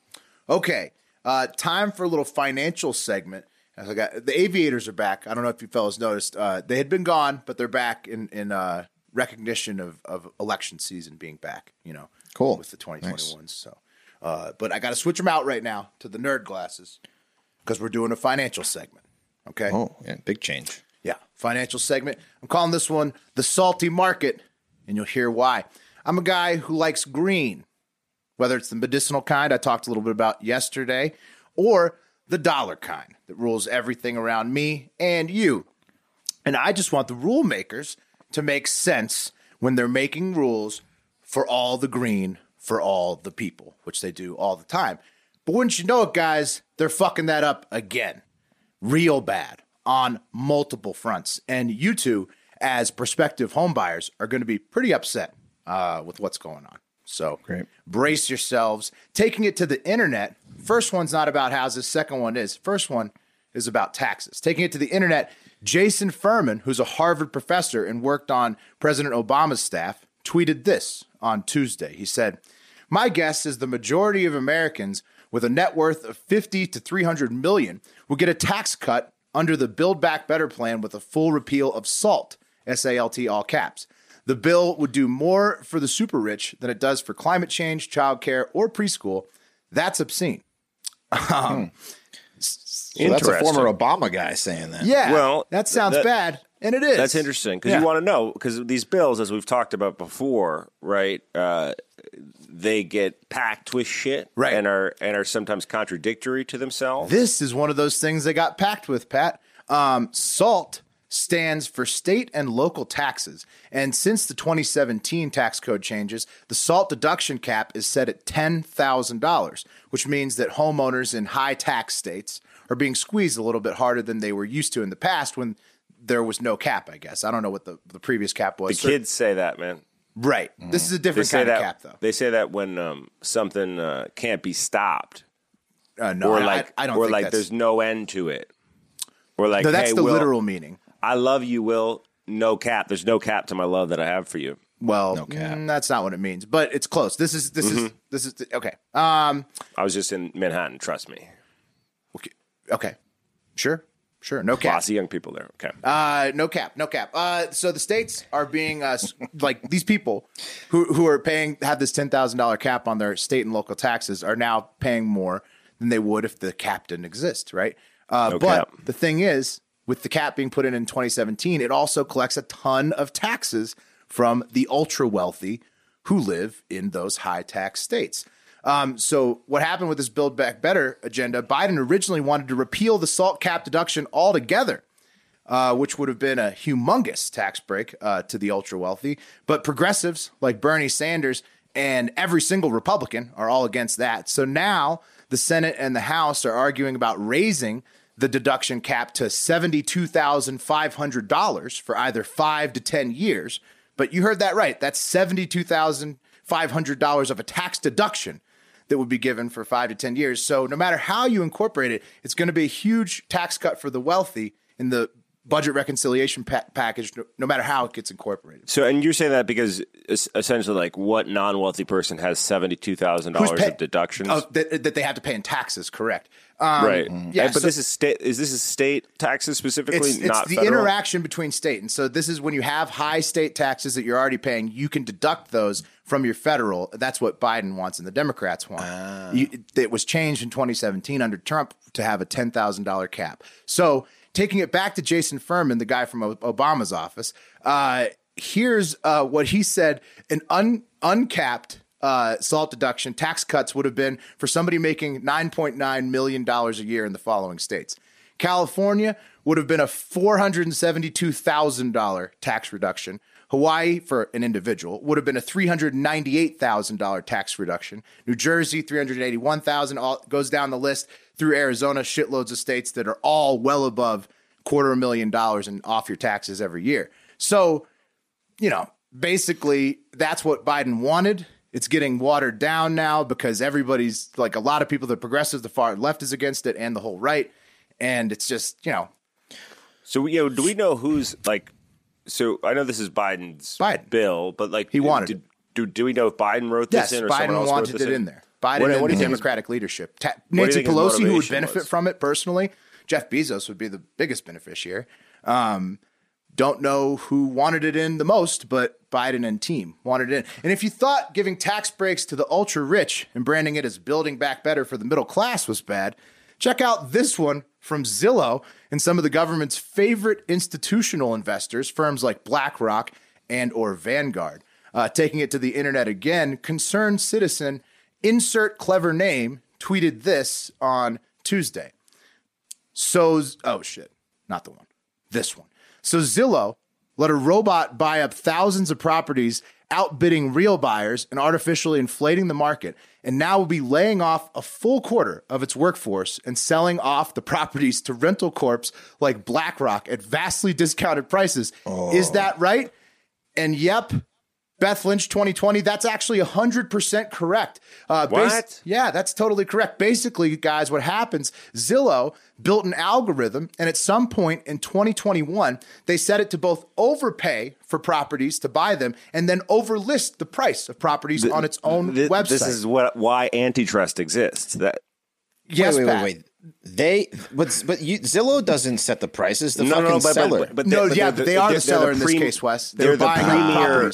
okay. Uh, time for a little financial segment. As I got the aviators are back. I don't know if you fellas noticed. Uh, they had been gone, but they're back in in uh, recognition of of election season being back. You know, Cool. with the 2021s. So, uh, but I got to switch them out right now to the nerd glasses because we're doing a financial segment. Okay. Oh yeah, big change. Yeah, financial segment. I'm calling this one the salty market, and you'll hear why. I'm a guy who likes green, whether it's the medicinal kind I talked a little bit about yesterday, or the dollar kind that rules everything around me and you. And I just want the rule makers to make sense when they're making rules for all the green for all the people, which they do all the time. But wouldn't you know it, guys, they're fucking that up again, real bad on multiple fronts. And you two, as prospective homebuyers, are going to be pretty upset uh, with what's going on. So Great. brace yourselves. Taking it to the internet, first one's not about houses, second one is. First one is about taxes. Taking it to the internet, Jason Furman, who's a Harvard professor and worked on President Obama's staff, tweeted this on Tuesday. He said, My guess is the majority of Americans with a net worth of 50 to 300 million will get a tax cut under the Build Back Better plan with a full repeal of SALT, S A L T, all caps. The bill would do more for the super rich than it does for climate change, childcare, or preschool. That's obscene. Um, So that's a former Obama guy saying that. yeah, Well, that sounds that- bad, and it is. That's interesting because Yeah. you want to know because these bills, as we've talked about before, right? Uh, they get packed with shit, Right. and are and are sometimes contradictory to themselves. This is one of those things they got packed with, Pat. Um, SALT stands for state and local taxes. And since the 2017 tax code changes, the SALT deduction cap is set at $10,000, which means that homeowners in high tax states are being squeezed a little bit harder than they were used to in the past when there was no cap, I guess. I don't know what the, the previous cap was. the was. kids say that, man. right. This is a They different say kind that. of cap, though. They say that when um, something uh, can't be stopped, Uh, no, or I- like, I, I don't or think like that's, there's no end to it, or like no, that's hey, the Will, literal meaning. I love you, Will. No cap. There's no cap to my love that I have for you. Well, cap. mm, that's not what it means, but it's close. This is this Mm-hmm. is this is okay. Um, I was just in Manhattan. Trust me. okay, okay, sure, sure. No cap. Lots of young people there. Okay. Uh, no cap, no cap. Uh, so the states are being uh, like these people who who are paying have this ten thousand dollar cap on their state and local taxes are now paying more than they would if the cap didn't exist, right? Uh, No but cap. the thing is, with the cap being put in in 2017, it also collects a ton of taxes from the ultra wealthy who live in those high tax states. Um, so what happened with this Build Back Better agenda? Biden originally wanted to repeal the salt cap deduction altogether uh, which would have been a humongous tax break uh, to the ultra wealthy. But progressives like Bernie Sanders and every single Republican are all against that. So now the Senate and the House are arguing about raising the deduction cap to $72,500 for either five to 10 years. But you heard that right. That's $72,500 of a tax deduction that would be given for five to 10 years. So no matter how you incorporate it, it's going to be a huge tax cut for the wealthy in the budget reconciliation pa- package, no, no matter how it gets incorporated. So, and you're saying that because essentially, like, what non-wealthy person has seventy-two thousand Who's dollars of deductions? Oh, that, that they have to pay in taxes, correct. Um, right. Yeah, And- but so- this is state. Is this is state taxes specifically, It's, it's not the federal? interaction between state. And so this is when you have high state taxes that you're already paying, you can deduct those from your federal. That's what Biden wants and the Democrats want. Ah. You, it was changed in 2017 under Trump to have a $10,000 cap. So taking it back to Jason Furman, the guy from Obama's office, uh, here's uh, what he said an un, uncapped uh, salt deduction tax cuts would have been for somebody making $9.9 million a year in the following states. California would have been a $472,000 tax reduction. Hawaii, for an individual, would have been a $398,000 tax reduction. New Jersey, 381,000, all goes down the list through Arizona, shitloads of states that are all well above quarter a million dollars and off your taxes every year. So, you know, basically that's what Biden wanted. It's getting watered down now because everybody's like a lot of people, the progressives, the far left is against it, and the whole right. And it's just, you know, So, you know, do we know who's like? So I know this is Biden's Biden. bill, but like He wanted did. Do, do we know if Biden wrote this yes, in or someone Biden else wanted wrote it this in there. Biden What- and what the think his- Democratic leadership. Ta- Nancy Pelosi, who would benefit was? from it personally, Jeff Bezos would be the biggest beneficiary. Um, don't know who wanted it in the most, but Biden and team wanted it in. And if you thought giving tax breaks to the ultra rich and branding it as building back better for the middle class was bad, check out this one from Zillow and some of the government's favorite institutional investors, firms like BlackRock and or Vanguard. Uh, taking it to the internet again, concerned citizen, insert clever name, tweeted this on Tuesday. So, oh shit, not the one. This one. So Zillow let a robot buy up thousands of properties outbidding real buyers and artificially inflating the market, and now will be laying off a full quarter of its workforce and selling off the properties to rental corps like BlackRock at vastly discounted prices. Oh. Is that right? And yep, Beth Lynch 2020, that's actually 100% correct. Uh, what? Bas- yeah, that's totally correct. Basically, guys, what happens, Zillow built an algorithm, and at some point in 2021, they set it to both overpay for properties to buy them and then overlist the price of properties the, on its own th- website. This is what why antitrust exists. That Yes, wait, wait, wait, wait, They, but but you, Zillow doesn't set the prices. The no, fucking no, no, but, seller. But, but, but no, yeah, they are the seller in this case, Wes. They're, they're the premier.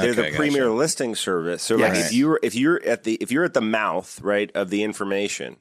They're okay, the premier gotcha. listing service. So yes. like if you're if you're at the if you're at the mouth right of the information,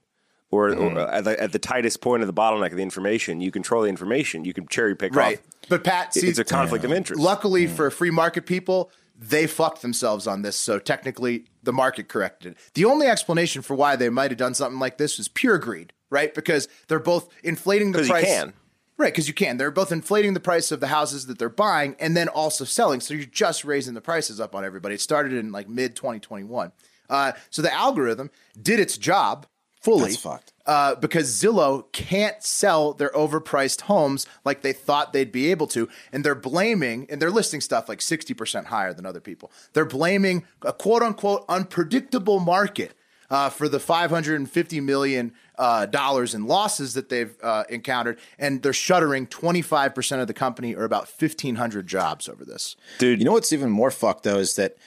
or, mm. or mm-hmm. at, the, at, the, tightest point of the bottleneck of the information, you control the information. You can cherry pick right. Off. But Pat, see, it's a conflict of interest. Luckily mm. for free market people, they fucked themselves on this. So technically, the market corrected it. The only explanation for why they might have done something like this is pure greed, right? Because they're both inflating the price. You can. Right, because you can. They're both inflating the price of the houses that they're buying and then also selling. So you're just raising the prices up on everybody. It started in like mid 2021. Uh, so the algorithm did its job fully. That's fucked. Uh, because Zillow can't sell their overpriced homes like they thought they'd be able to. And they're blaming, and they're listing stuff like 60% higher than other people. They're blaming a quote unquote unpredictable market uh, for the 550 million uh, dollars in losses that they've uh, encountered, and they're shuttering 25 percent of the company, or about 1,500 jobs over this. Dude, you know what's even more fucked though is that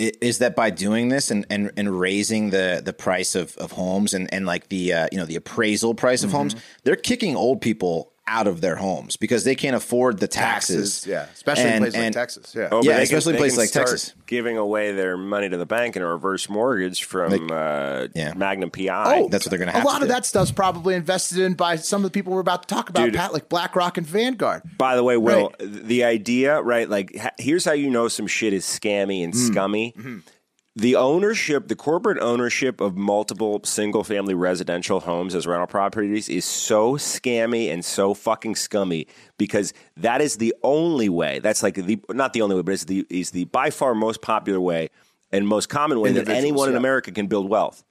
is that by doing this and, and, and raising the, the price of, of homes and, and like the uh, you know the appraisal price of mm-hmm. homes, they're kicking old people out of their homes because they can't afford the taxes. taxes yeah, especially and, in places and, like Texas. Yeah, oh, yeah, especially in places like Texas. Giving away their money to the bank in a reverse mortgage from like, uh, yeah. Magnum PI. Oh, that's what they're going to have. A lot of do. that stuff's probably invested in by some of the people we're about to talk about, Dude, Pat, like BlackRock and Vanguard. By the way, Will, right. the idea, right? Like, here's how you know some shit is scammy and mm. scummy. Mm-hmm the ownership, the corporate ownership of multiple single family residential homes as rental properties is so scammy and so fucking scummy because that is the only way. That's like the not the only way, but it's the is the by far most popular way and most common way that anyone yeah. in America can build wealth.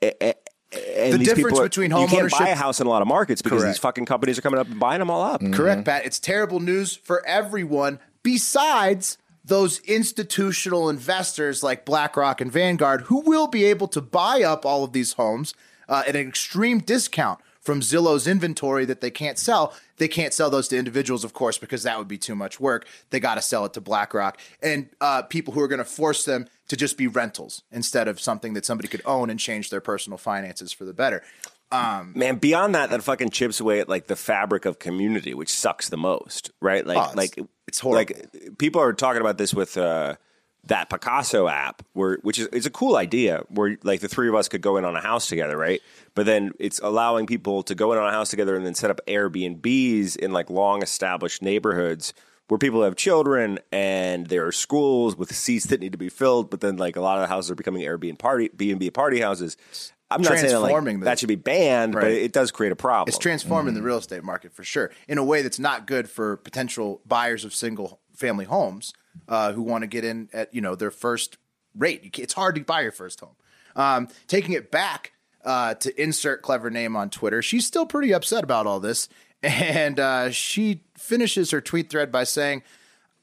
And the difference are, between home you can't buy a house in a lot of markets because Correct. these fucking companies are coming up and buying them all up. Mm-hmm. Correct, Pat. It's terrible news for everyone besides those institutional investors like BlackRock and Vanguard who will be able to buy up all of these homes uh, at an extreme discount from Zillow's inventory that they can't sell. They can't sell those to individuals, of course, because that would be too much work. They got to sell it to BlackRock and uh, people who are going to force them to just be rentals instead of something that somebody could own and change their personal finances for the better. Um, Man, beyond that, that fucking chips away at like the fabric of community, which sucks the most, right? Like, oh, like it's horrible. Like people are talking about this with uh, that Pacaso app, where which is it's a cool idea, where like the three of us could go in on a house together, right? But then it's allowing people to go in on a house together and then set up Airbnbs in like long established neighborhoods where people have children and there are schools with seats that need to be filled, but then like a lot of the houses are becoming Airbnb party B and B party houses. I'm not saying that, like, the, that should be banned, right. but it does create a problem. It's transforming mm. the real estate market for sure in a way that's not good for potential buyers of single family homes uh, who want to get in at you know their first rate. It's hard to buy your first home. Um, taking it back uh, to insert clever name on Twitter, she's still pretty upset about all this, and uh, she finishes her tweet thread by saying,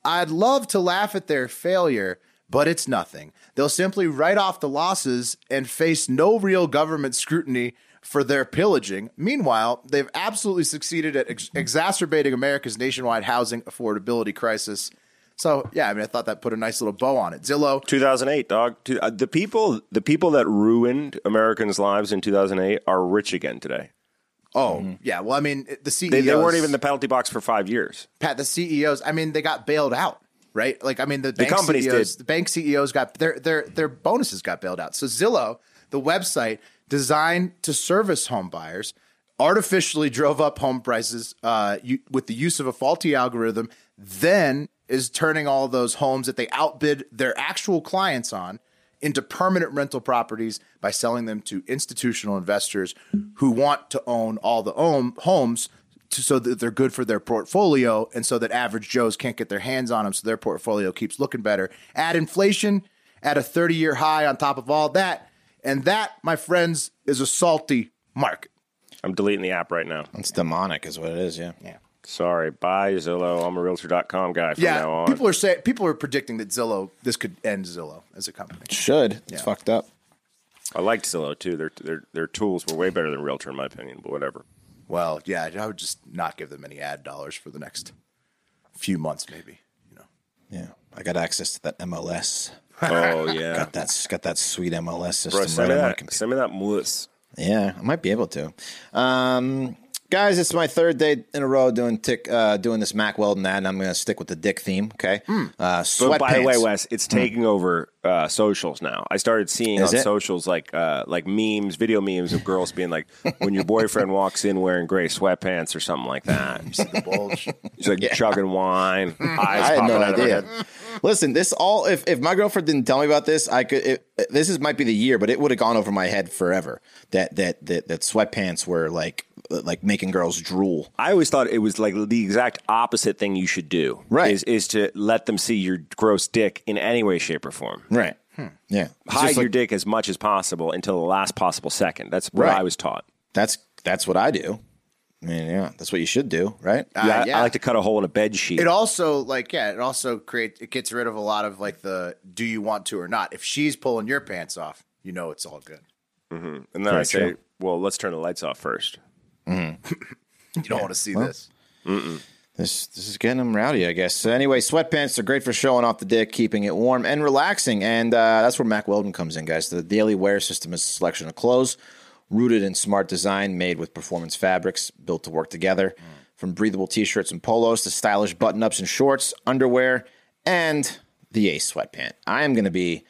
"I'd love to laugh at their failure." But it's nothing. They'll simply write off the losses and face no real government scrutiny for their pillaging. Meanwhile, they've absolutely succeeded at ex- exacerbating America's nationwide housing affordability crisis. So yeah, I mean, I thought that put a nice little bow on it. Zillow, 2008, dog. Uh, the people, the people that ruined Americans' lives in 2008 are rich again today. Oh mm-hmm. yeah, well, I mean, the CEOs they, they weren't even in the penalty box for five years. Pat, the CEOs, I mean, they got bailed out right? Like I mean, the, the bank companies CEOs, did. The bank CEOs got their their their bonuses got bailed out. So Zillow, the website designed to service home buyers, artificially drove up home prices uh, you, with the use of a faulty algorithm. Then is turning all those homes that they outbid their actual clients on into permanent rental properties by selling them to institutional investors who want to own all the own homes to, so that they're good for their portfolio and so that average Joes can't get their hands on them so their portfolio keeps looking better. Add inflation at a 30 year high on top of all that. And that, my friends, is a salty market. I'm deleting the app right now. It's demonic, is what it is. Yeah. Yeah. Sorry. Bye, Zillow. I'm a realtor.com guy from now Yeah. on. People are saying, people are predicting that Zillow, this could end Zillow as a company. It should. It's Yeah. fucked up. I liked Zillow too. Their, their, their tools were way better than Realtor, in my opinion, but whatever. Well, yeah, I would just not give them any ad dollars for the next few months, maybe. You know. Yeah. I got access to that MLS. Oh, yeah. Got that got that sweet MLS system Bro, send, on me that, computer. send me that mousse. Yeah, I might be able to. Um, guys, it's my third day in a row doing tick, uh, doing this Mack Weldon ad, and I'm going to stick with the dick theme. Okay. Uh, But by the way. Wes, it's taking over uh, socials now. I started seeing Is on it? socials like uh, like memes, video memes of girls being like, when your boyfriend walks in wearing gray sweatpants or something like that. You see The bulge. He's like chugging wine, eyes I had popping no out of her idea. head. Listen, this all if, if my girlfriend didn't tell me about this, I could. It, this is might be the year, but it would have gone over my head forever. That that that that sweatpants were like like making girls drool. I always thought it was like the exact opposite thing you should do. Right. Is is to let them see your gross dick in any way, shape, or form. Right. Hmm. Yeah. It's Hide just your like- dick as much as possible until the last possible second. That's what Right. I was taught. That's that's what I do. I mean, yeah, that's what you should do, right? Uh, Yeah, I- yeah. I like to cut a hole in a bed sheet. It also like yeah, it also creates it gets rid of a lot of like the do you want to or not. If she's pulling your pants off, you know it's all good. Mm-hmm. and then I Very say, true. well, let's turn the lights off first. You don't want to see this. This this is getting them rowdy, I guess. So anyway, sweatpants are great for showing off the dick, keeping it warm and relaxing, and uh, that's where Mack Weldon comes in, guys. The daily wear system is a selection of clothes rooted in smart design, made with performance fabrics, built to work together. From breathable t-shirts and polos to stylish button-ups and shorts, underwear, and the Ace sweatpant. I am going to be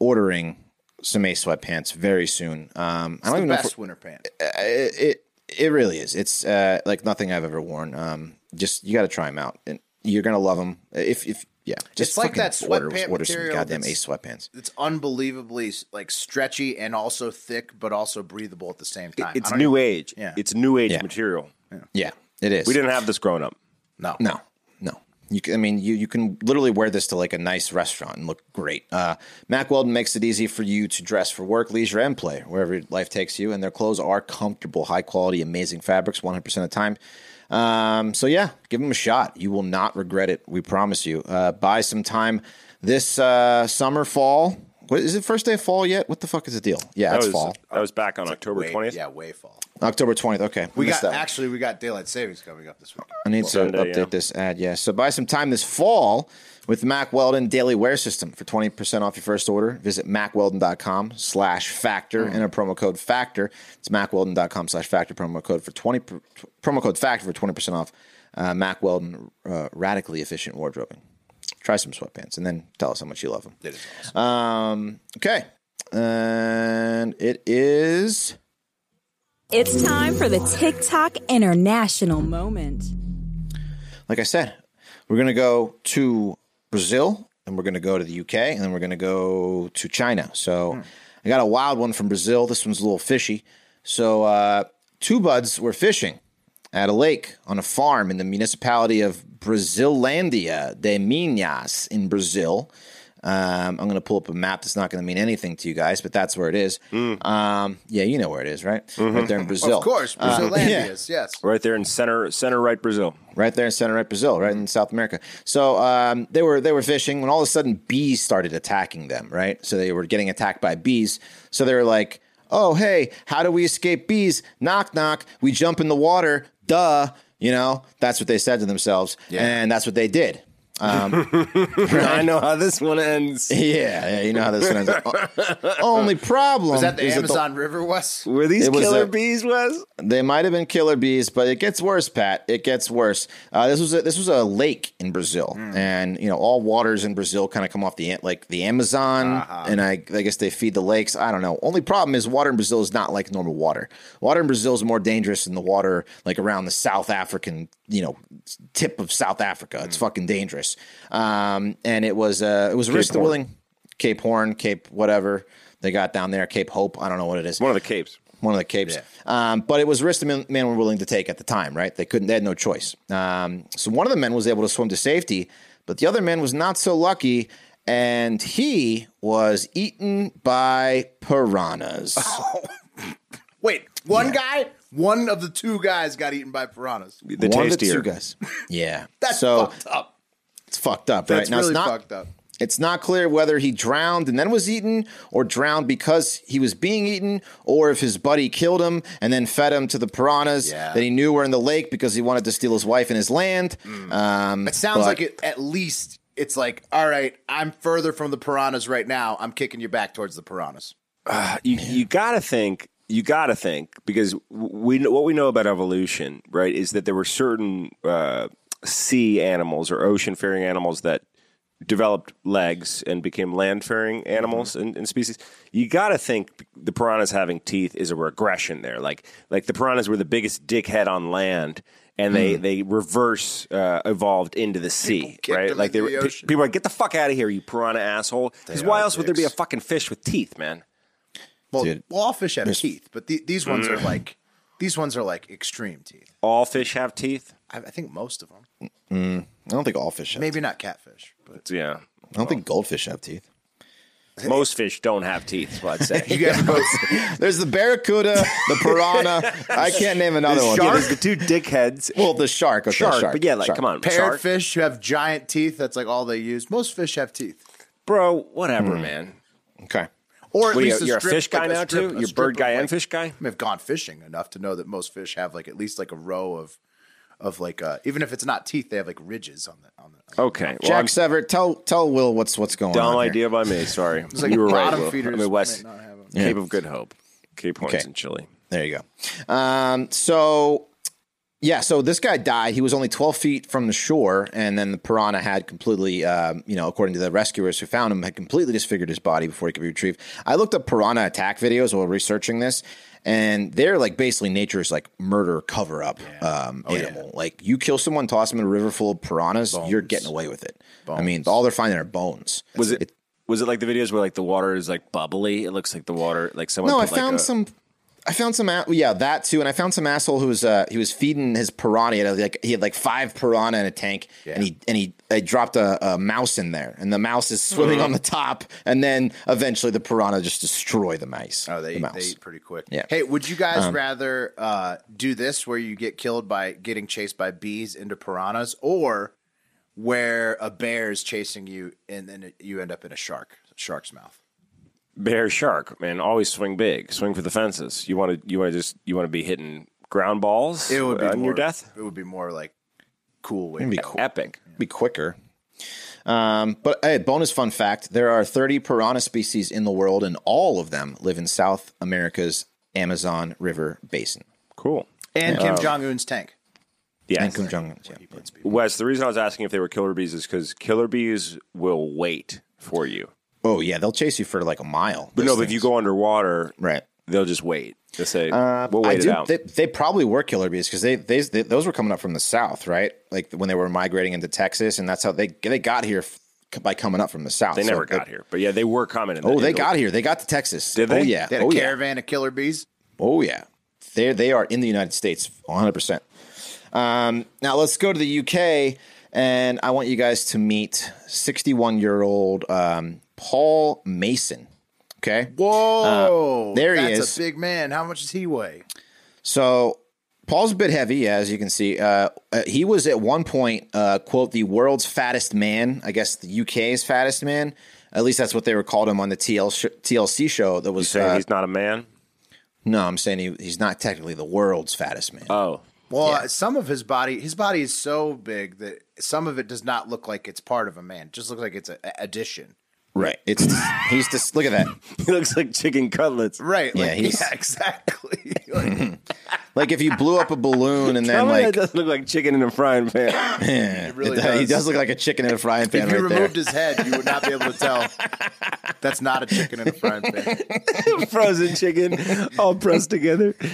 ordering some Ace sweatpants very soon. Um, I It's don't the even know if best winter pant. it, it it really is. It's uh, like nothing I've ever worn. Um, just you got to try them out, and you're gonna love them. If if yeah, just It's like fucking that order, sweatpant order some material goddamn that's- Ace sweatpants. It's unbelievably like stretchy and also thick, but also breathable at the same time. It's new even- age. Yeah. It's new age Yeah. material. Yeah, it is. We didn't have this growing up. No, No, no. You can, I mean, you, you can literally wear this to like a nice restaurant and look great. Uh, Mack Weldon makes it easy for you to dress for work, leisure, and play, wherever life takes you. And their clothes are comfortable, high quality, amazing fabrics 100% of the time. Um, so, yeah, give them a shot. You will not regret it. We promise you. Uh, buy some time this uh, summer, fall. What, is it first day of fall yet? What the fuck is the deal? Yeah, That it's was, fall. That was back on October Way- 20th. Yeah, way fall. October 20th. Okay. We missed got that actually we got daylight savings coming up this week. I need to Sunday, update yeah. this ad. Yeah. So buy some time this fall with Mack Weldon Daily Wear System for 20% off your first order. Visit mackweldon.com slash factor and a promo code factor. It's mackweldon.com slash factor promo code for 20 per- promo code factor for 20% off uh, Mack Weldon uh, radically efficient wardrobing. Try some sweatpants and then tell us how much you love them. It is awesome. Um, okay. And it is It's time for the TikTok International Moment. like I said, we're going to go to Brazil and we're going to go to the UK and then we're going to go to China. So I got a wild one from Brazil. This one's a little fishy. So uh, two buds were fishing at a lake on a farm in the municipality of Brasilandia de Minas in Brazil. Um, I'm going to pull up a map that's not going to mean anything to you guys, but that's where it is. Um, yeah, you know where it is, right? Right there in Brazil. Of course, Uh, Brasilandias, yes. Right there in center center right Brazil. right there in center right Brazil, right in South America. So um, they were they were fishing when all of a sudden bees started attacking them. Right, so they were getting attacked by bees. So they were like, "Oh, hey, how do we escape bees? Knock knock. We jump in the water. Duh." You know, that's what they said to themselves, and that's what they did. Um, I know how this one ends. Yeah, yeah, you know how this one ends. O- Only problem Was that the is Amazon River, Wes? Were these It was killer a- bees, Wes? They might have been killer bees, but it gets worse, Pat. It gets worse. Uh, this was a, this was a lake in Brazil, hmm. and you know all waters in Brazil kind of come off the like the Amazon, uh-huh. and I, I guess they feed the lakes. I don't know. Only problem is water in Brazil is not like normal water. Water in Brazil is more dangerous than the water like around the South African you know tip of South Africa. It's hmm. fucking dangerous. Um, and it was uh, it was a risk to Horn. willing Cape Horn, Cape whatever they got down there, Cape Hope. I don't know what it is One of the capes. one of the capes. Yeah. Um, but it was a risk the men, men were willing to take at the time, right? They couldn't, they had no choice. Um, so one of the men was able to swim to safety, but the other man was not so lucky, and he was eaten by piranhas. Oh. Wait, one guy, one of the two guys got eaten by piranhas. The one of the tastier. two guys. Yeah, That's so fucked up. It's fucked up, That's right? Now really it's not. fucked up. It's not clear whether he drowned and then was eaten, or drowned because he was being eaten, or if his buddy killed him and then fed him to the piranhas Yeah. that he knew were in the lake because he wanted to steal his wife and his land. Um, It sounds but- like it. At least it's like, all right, I'm further from the piranhas right now. I'm kicking you back towards the piranhas. you you gotta think you gotta think because we what we know about evolution right is that there were certain uh, sea animals or ocean faring animals that developed legs and became land faring animals and, and species you gotta think the piranhas having teeth is a regression there like like the piranhas were the biggest dickhead on land and they they reverse uh, evolved into the sea right like they the ocean. people are like get the fuck out of here you piranha asshole because why are else would there be a fucking fish with teeth man Well, Dude. well, all fish have teeth, but the, these ones Mm. are like these ones are like extreme teeth. all fish have teeth I, I think most of them, Mm, I don't think all fish have. maybe not catfish, but Yeah. I don't think goldfish have teeth. Most fish don't have teeth, so I'd say. you guys both. There's the barracuda, the piranha. I can't name another one. yeah, there's the two dickheads. Well, the shark. Okay, Shark, shark. but yeah, like, shark. come on. Shark? Parrotfish who have giant teeth. That's like all they use. Most fish have teeth, Bro, whatever, hmm. man. Okay. or at What, least you're, you're a fish guy like now, strip- too? You're strip bird guy and like- fish guy? I've gone fishing enough to know that most fish have like at least like a row of of like uh, even if it's not teeth, they have like ridges on the on the. Okay. Well, Jack I'm Sever, tell tell Will what's what's going dumb on. here. idea by me. Sorry. like you were right. bottom Will. feeders I mean, West might not have 'em. Cape of Good Hope. Cape Horns Okay. and Chile. There you go. Um, so, yeah, so this guy died. He was only 12 feet from the shore, and then the piranha had completely, um, you know, according to the rescuers who found him, had completely disfigured his body before he could be retrieved. I looked up piranha attack videos while researching this, and they're like basically nature's like murder cover up um, animal. Like you kill someone, toss them in a river full of piranhas, you're getting away with it. I mean, all they're finding are bones. Was it, was it like the videos where like the water is like bubbly? It looks like the water, like someone No, I put, like, found a- some. I found some. Yeah, that too, and I found some asshole who was uh, he was feeding his piranha. He had like he had like five piranha in a tank, and he and he dropped a, a mouse in there, and the mouse is swimming Mm. on the top, and then eventually the piranha just destroy the mice. Oh, they the eat, mouse. they eat pretty quick. Yeah. Um, Hey, would you guys rather uh, do this where you get killed by getting chased by bees into piranhas, or where a bear is chasing you and then you end up in a shark shark's mouth? Bear shark, man. Always swing big, swing for the fences. You want to, you want to just, you want to be hitting ground balls It would be on more, your death. It would be more like cool way. It'd be to cool. Epic. be quicker. Um, but hey, bonus fun fact: there are 30 piranha species in the world, and all of them live in South America's Amazon River basin. Cool. And Kim Jong Un's tank. Yes. And Kim Jong Un. Yeah. Wes, the reason I was asking if they were killer bees is because killer bees will wait for you. Oh yeah, they'll chase you for like a mile. But those no, but if you go underwater, right. they'll just wait. They'll say, Uh, "We'll I wait it do- out." They, they probably were killer bees because they, they, they those were coming up from the south, right? Like when they were migrating into Texas, and that's how they they got here f- by coming up from the south. They So never got here, but yeah, they were coming. In the, Oh, in they the- got here. They got to Texas. Did they? Oh yeah. They had a oh yeah. caravan of killer bees. Oh yeah, they they are in the United States, one hundred percent. Um, now let's go to the UK, and I want you guys to meet sixty-one year old um, Paul Mason. Okay, Whoa, Uh, there he That's is. a big man. How much does he weigh? so Paul's a bit heavy, as you can see. Uh, uh, he was at one point, uh, quote, the world's fattest man. I guess the UK's fattest man. At least that's what they were called him on the TL sh- TLC show. That was saying uh, he's not a man. no, I'm saying he, he's not technically the world's fattest man. Oh, Well, some of his body, his body is so big that some of it does not look like it's part of a man. It just looks like it's an addition. Right. It's he's just look at that. he looks like chicken cutlets. Right. Yeah, Like, yeah, he's- exactly. Like, like if you blew up a balloon and Tell then me that like doesn't look like chicken in a frying pan. It really it- he does. does look like a chicken in a frying pan If you right there. removed his head, you would not be able to tell. That's not a chicken in a frying pan. Frozen chicken, all pressed together.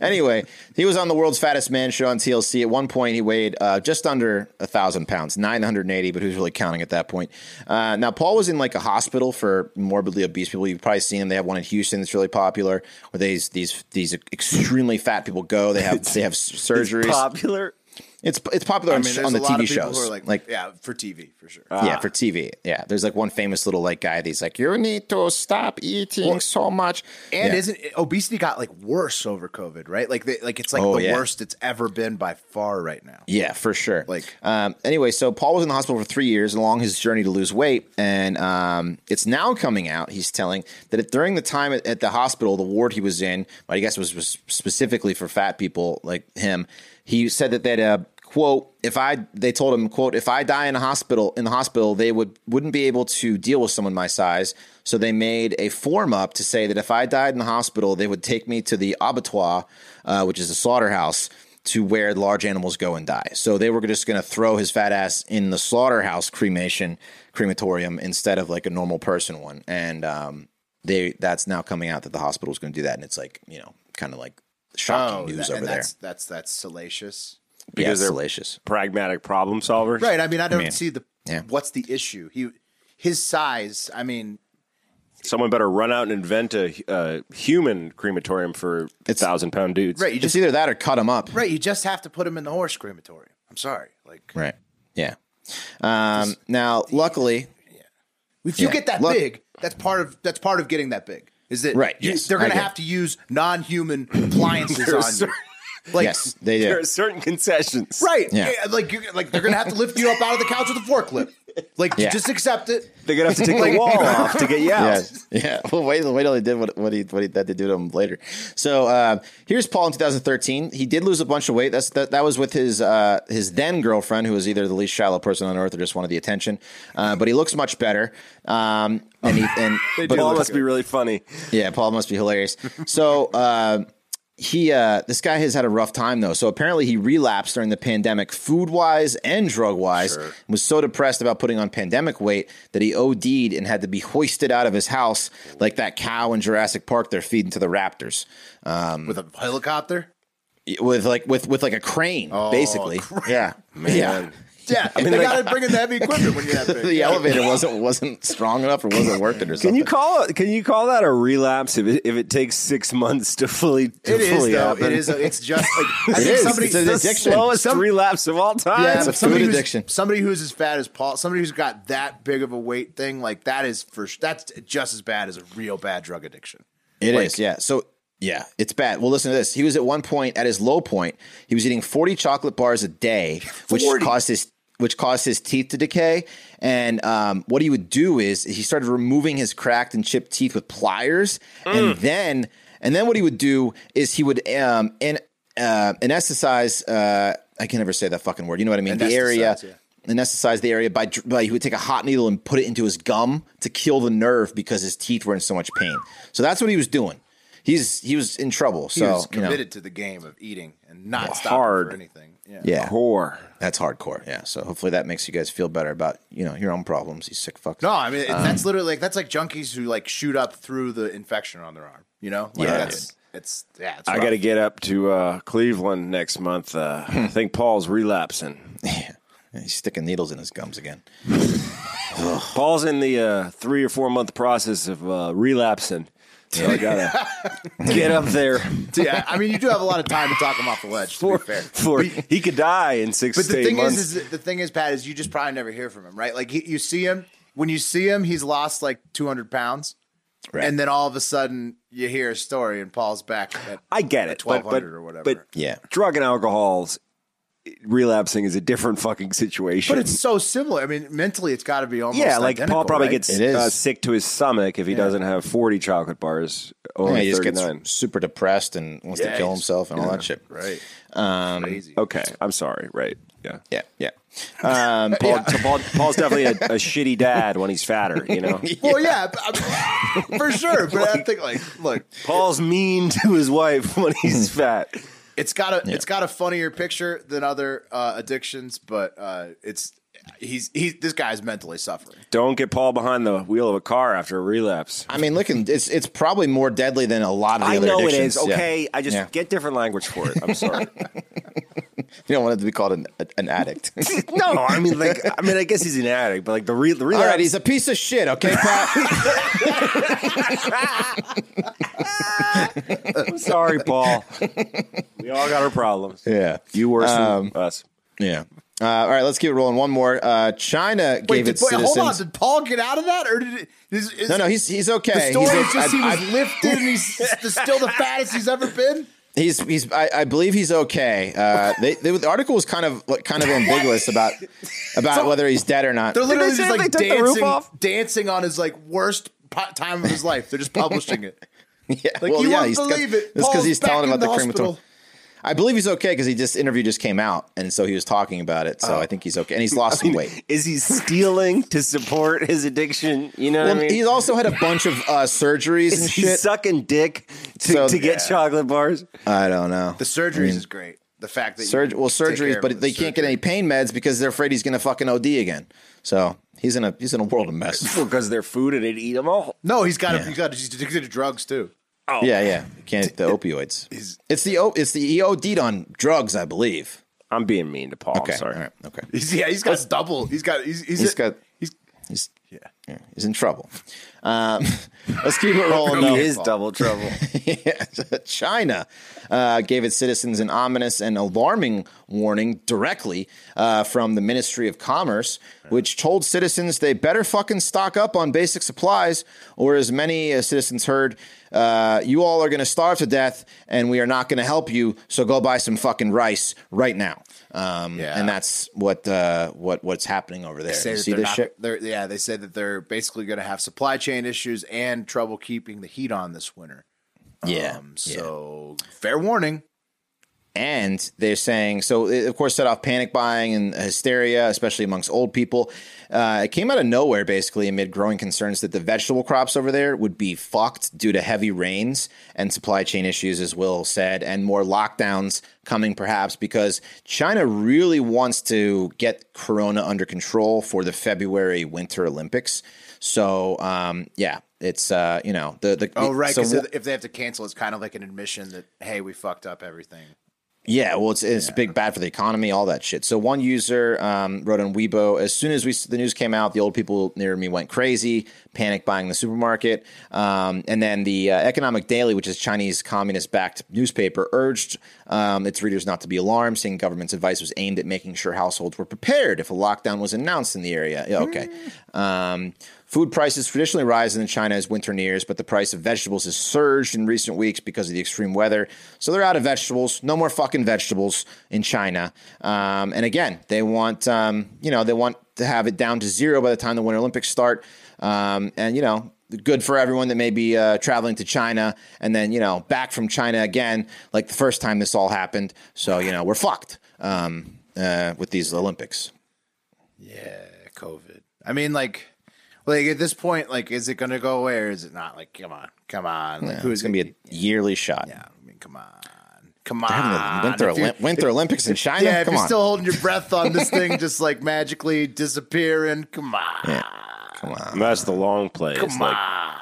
Anyway, he was on the world's fattest man show on TLC. At one point, he weighed uh, just under a thousand pounds, nine hundred and eighty. But who's really counting at that point? Uh, now, Paul was in like a hospital for morbidly obese people. You've probably seen them. They have one in Houston that's really popular, where these these these extremely fat people go. They have they have surgeries. Popular. It's it's popular I on, mean, there's on the a lot TV of shows. who are like, yeah, for TV for sure. yeah, for TV. Yeah, there's like one famous little like guy. He's like, you need to stop eating so much. And Yeah. isn't obesity got like worse over COVID, right? Like, they, like it's like Oh, the yeah. worst it's ever been by far right now. Yeah, for sure. Like- um, anyway, so Paul was in the hospital for three years along his journey to lose weight, and um, it's now coming out. He's telling that it, during the time at, at the hospital, the ward he was in, I guess was, was specifically for fat people like him. He said that that uh, quote if I they told him quote if I die in a hospital in the hospital they would wouldn't be able to deal with someone my size. So they made a form up to say that if I died in the hospital, they would take me to the abattoir, uh, which is a slaughterhouse to where large animals go and die. So they were just going to throw his fat ass in the slaughterhouse cremation crematorium instead of like a normal person one. And um, they that's now coming out that the hospital is going to do that, and it's like you know kind of like shocking news that- over and there. that's that's that's salacious. Yeah, because it's they're- salacious. Pragmatic problem solvers. Right. I mean, I don't mean, see the yeah. what's the issue. He his size. I mean, Someone better run out and invent a, a human crematorium for thousand pound dudes. right. You It's just either that or cut him up. right. You just have to put him in the horse crematorium. I'm sorry. Like Right. Yeah. Um, now, luckily, yeah. if you Yeah. get that Look- big, that's part of that's part of getting that big. Is that Right, you- yes, they're going to have to use non-human appliances on cer- you. Like yes, they do. There are certain concessions. right. Yeah. Like like they're going to have to lift you up out of the couch with a forklift. Like Yeah. just accept it. They're gonna have to take the wall off to get you out. Yeah, yeah. Well, wait, wait till he did what, what he what he that they do to him later. So uh, here's Paul in 2013. He did lose a bunch of weight. That's that, that was with his uh, his then girlfriend, who was either the least shallow person on earth or just wanted the attention. Uh, but he looks much better. Um, and he and but Paul must be really funny. Yeah, Paul must be hilarious. So uh, he, uh, this guy has had a rough time though. So apparently he relapsed during the pandemic, food wise and drug wise. Was so depressed about putting on pandemic weight that he OD'd and had to be hoisted out of his house like that cow in Jurassic Park they're feeding to the raptors with a helicopter. with like with with like a crane, basically. Yeah, yeah. Yeah, I mean, they got to bring in the heavy equipment when you're that big. The Yeah. elevator wasn't wasn't strong enough or wasn't working or something. Can you call it? Can you call that a relapse if it, if it takes six months to fully to It is fully though. happen? It is. It's just like I It think is. somebody. It's an the addiction. slowest Some- relapse of all time. yeah, It's a somebody food who's- addiction. Somebody who's as fat as Paul. Somebody who's got that big of a weight thing, like that is for that's just as bad as a real bad drug addiction. It is, Like- yeah. So yeah, it's bad. Well, listen to this. He was at one point at his low point. He was eating forty chocolate bars a day, which 40. caused his which caused his teeth to decay. And um, what he would do is he started removing his cracked and chipped teeth with pliers, and then and then what he would do is he would um, uh, anesthetize. Uh, I can never say that fucking word. You know what I mean? The area. Anesthetize, Anesthetize the area by, by he would take a hot needle and put it into his gum to kill the nerve because his teeth were in so much pain. So that's what he was doing. He's he was in trouble. He So was you know, committed to the game of eating and not stopping hard. for anything. Yeah. yeah, Whore. that's hardcore. Yeah. So hopefully that makes you guys feel better about you know your own problems. You sick fucks. No, I mean Um, that's literally like that's like junkies who like shoot up through the infection on their arm. You know, like Yeah, that's it's yeah. It's I got to get up to uh, Cleveland next month. Uh, I think Paul's relapsing. Yeah. He's sticking needles in his gums again. Paul's in the uh, three or four month process of uh, relapsing. So I gotta get up there. yeah, I mean, you do have a lot of time to talk him off the ledge. To be fair, For he could die in six But to the eight thing months. is, is the thing is, Pat, is you just probably never hear from him, right? Like he, you see him when you see him, he's lost like two hundred pounds, Right. and then all of a sudden you hear a story, and Paul's back at I get it, but, twelve or whatever. but Yeah. drug and alcohol's relapsing is a different fucking situation. But it's so similar. I mean, mentally, it's got to be almost yeah, like Paul probably right? gets uh, sick to his stomach if he doesn't have 40 chocolate bars. Yeah, Only he just 39. gets super depressed and wants Yeah, to kill himself and all that shit. right. Um, Crazy. Okay, I'm sorry. Right. Yeah. yeah, yeah. Um, Paul, so Paul, Paul's definitely a, a shitty dad when he's fatter, you know? Well, yeah, but, for sure. But I think, like, look, Paul's mean to his wife when he's fat. It's got a it's got a funnier picture than other uh, addictions, but uh, it's he's he's this guy's mentally suffering. Don't get Paul behind the wheel of a car after a relapse. I mean, look, it's it's probably more deadly than a lot of the I other know it addictions. is. Yeah. Okay, I just Yeah. get different language for it. I'm sorry. You don't want it to be called an, an addict. no, I mean, like, I mean, I guess he's an addict, but like the real, the All relapse. right, he's a piece of shit. Okay, Pat. I'm sorry, Paul. we all got our problems. yeah, You worse than um, us. yeah. Uh, all right, let's keep it rolling. One more. Uh, China Wait, gave did, its wait hold on. citizens. Did Paul get out of that, or did it? Is, is, No, no, he's he's okay. the story he's, is just I- he was I- lifted, and he's still the fattest he's ever been. He's he's I, I believe he's okay. Uh, they, they, the article was kind of kind of ambiguous about about whether he's dead or not. They're literally they just like they took the roof dancing, off? dancing on his like worst po- time of his life. They're just publishing it. yeah, Like well, you yeah, wouldn't he's believe it. That's because he's telling about the, the crematorium. Hospital. I believe he's okay because he just interview just came out, and so he was talking about it. So I think he's okay, and he's lost some weight. Is he stealing to support his addiction? You know Well, what I mean? he's also had a bunch of uh, surgeries is and he shit. sucking dick to, So- to get Yeah. chocolate bars? I don't know. The surgeries is great. The fact that you Surg- well, surgeries, but it they with can't get any pain meds because they're afraid he's going to fucking OD again. So he's in a he's in a world of mess. Because they're food and they'd eat them all. No, he's got Yeah. he's got he's addicted to drugs too. Yeah, yeah. You can't the opioids. It's the o- it's the he OD'd on drugs, I believe. I'm being mean to Paul. Okay, I'm sorry. all right, okay. He's yeah, he's got double. He's got he's he's, He's got he's he's yeah. yeah, he's in trouble. Um, let's keep it rolling. He is double trouble. Yeah, China uh, gave its citizens an ominous and alarming warning directly uh, from the Ministry of Commerce, which told citizens they better fucking stock up on basic supplies, or as many uh, citizens heard, uh, you all are going to starve to death, and we are not going to help you. So go buy some fucking rice right now. Um, Yeah. and that's what uh, what what's happening over there. That see this not, shit? Yeah, they say that they're basically going to have supply chain issues and trouble keeping the heat on this winter. Yeah. Um, so fair warning. And they're saying, so it, of course, set off panic buying and hysteria, especially amongst old people. Uh, it came out of nowhere, basically, amid growing concerns that the vegetable crops over there would be fucked due to heavy rains and supply chain issues, as Will said, and more lockdowns coming, perhaps, because China really wants to get Corona under control for the February Winter Olympics. So, um, yeah, it's, uh, you know, the, the, Oh, right. Because wh- if they have to cancel, it's kind of like an admission that hey, we fucked up everything. Yeah, well, it's it's big bad for the economy, all that shit. So one user um, wrote on Weibo, as soon as we the news came out, the old people near me went crazy, panic buying the supermarket, um, and then the uh, Economic Daily, which is Chinese communist-backed newspaper, urged um, its readers not to be alarmed, saying government's advice was aimed at making sure households were prepared if a lockdown was announced in the area. Yeah, okay. Food prices traditionally rise in China as winter nears, but the price of vegetables has surged in recent weeks because of the extreme weather. So they're out of vegetables. No more fucking vegetables in China. Um, and again, they want, um, you know, they want to have it down to zero by the time the Winter Olympics start. Um, and you know, good for everyone that may be uh, traveling to China and then you know back from China again, like the first time this all happened. So you know, we're fucked um, uh, with these Olympics. Yeah, COVID. I mean, like, like at this point, like, is it going to go away or is it not? Like, come on, come on. Like, It's who's going to be a yearly shot. Yeah, I mean, come on, come on. Winter, If Olymp- Winter Olympics in China. yeah, if Come you're on. still holding your breath on this thing, just like magically disappearing, come on, Yeah. Come on. That's the long play. It's come like on.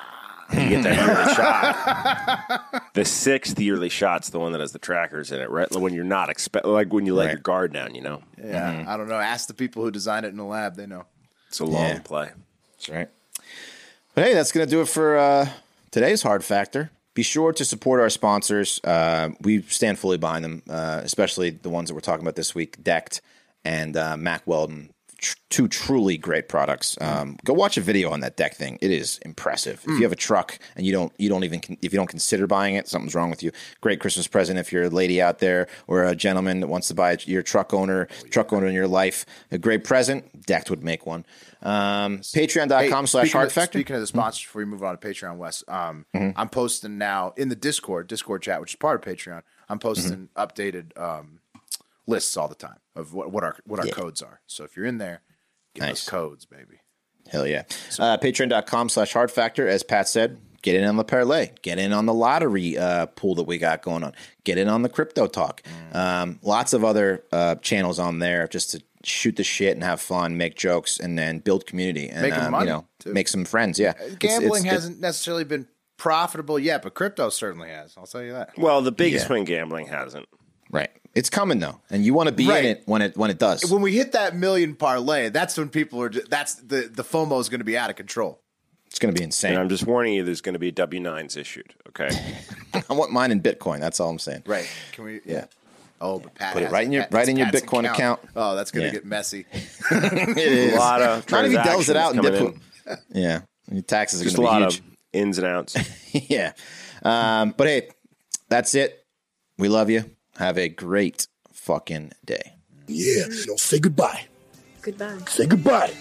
you get that yearly shot. The sixth yearly shot's the one that has the trackers in it, right? When you're not expect, like when you let Right. your guard down, you know, Yeah, Mm-hmm. I don't know. Ask the people who designed it in the lab; they know. it's a long Yeah. play. That's right. But hey, that's going to do it for uh, today's Hard Factor. Be sure to support our sponsors. Uh, we stand fully behind them, uh, especially the ones that we're talking about this week Decked and uh, Mack Weldon. Tr- two truly great products. Um, go watch a video on that deck thing. It is impressive. If you have a truck and you don't you don't even con- if you don't consider buying it, something's wrong with you. Great Christmas present if you're a lady out there or a gentleman that wants to buy your truck owner, truck owner in your life. A great present. Decked would make one. Um, Patreon.com slash Hard Factor. Speaking of the sponsors, before we move on to Patreon, Wes, um, Mm-hmm. I'm posting now in the Discord, Discord chat, which is part of Patreon. I'm posting Mm-hmm. updated um, lists all the time of what, what our what our Yeah. codes are. So if you're in there, get Nice. those codes, baby. Hell yeah. Uh, Patreon.com slash hard factor. As Pat said, get in on the parlay, get in on the lottery uh, pool that we got going on, get in on the crypto talk. Um, lots of other uh, channels on there just to shoot the shit and have fun, make jokes, and then build community and Making um, money, you know too. make some friends. Yeah, Gambling it's- hasn't necessarily been profitable yet, but crypto certainly has. I'll tell you that. Well, the biggest Yeah. win gambling hasn't. right. It's coming though, and you want to be Right. in it when it when it does. When we hit that million parlay, that's when people are. ju- That's the the FOMO is going to be out of control. It's going to be And insane. I'm just warning you, there's going to be W nines issued. Okay. I want mine in Bitcoin. That's all I'm saying. Right? Can we? Yeah. Oh, but Pat Put it right in your- Pat- right in your Pat's Bitcoin account. Oh, that's going to Yeah. get messy. It is. a lot of Not if he delves it out and transactions dip Yeah, your taxes are Just a going to lot be huge. of ins and outs. yeah. Um, but hey, that's it. We love you. Have a great fucking day. Yeah, mm. no, say goodbye. Goodbye. Say goodbye.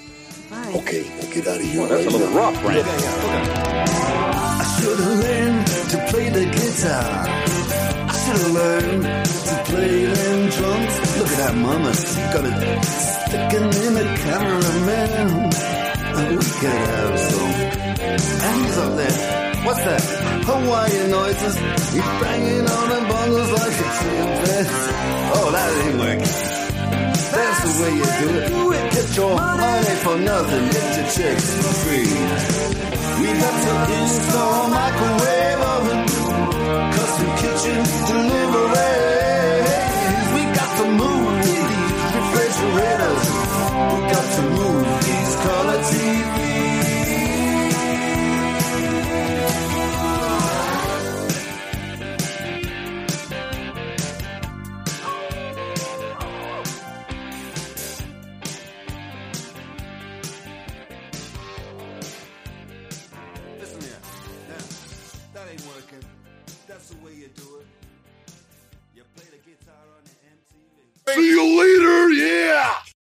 Bye. Okay, we'll get out of here. That's a little rough, right? I should have learned to play the guitar. I should have learned to play them drums. Look at that mama, she got it sticking in the cameraman. And we could have some. And he's up there. What's that? Hawaiian noises. He's banging on the bongos like a trumpet. Oh, that ain't working. That's the way you do it. Do it. Get your money for nothing. Get your checks for free. We got to install microwave oven, custom kitchen deliveries. See you later. Yeah.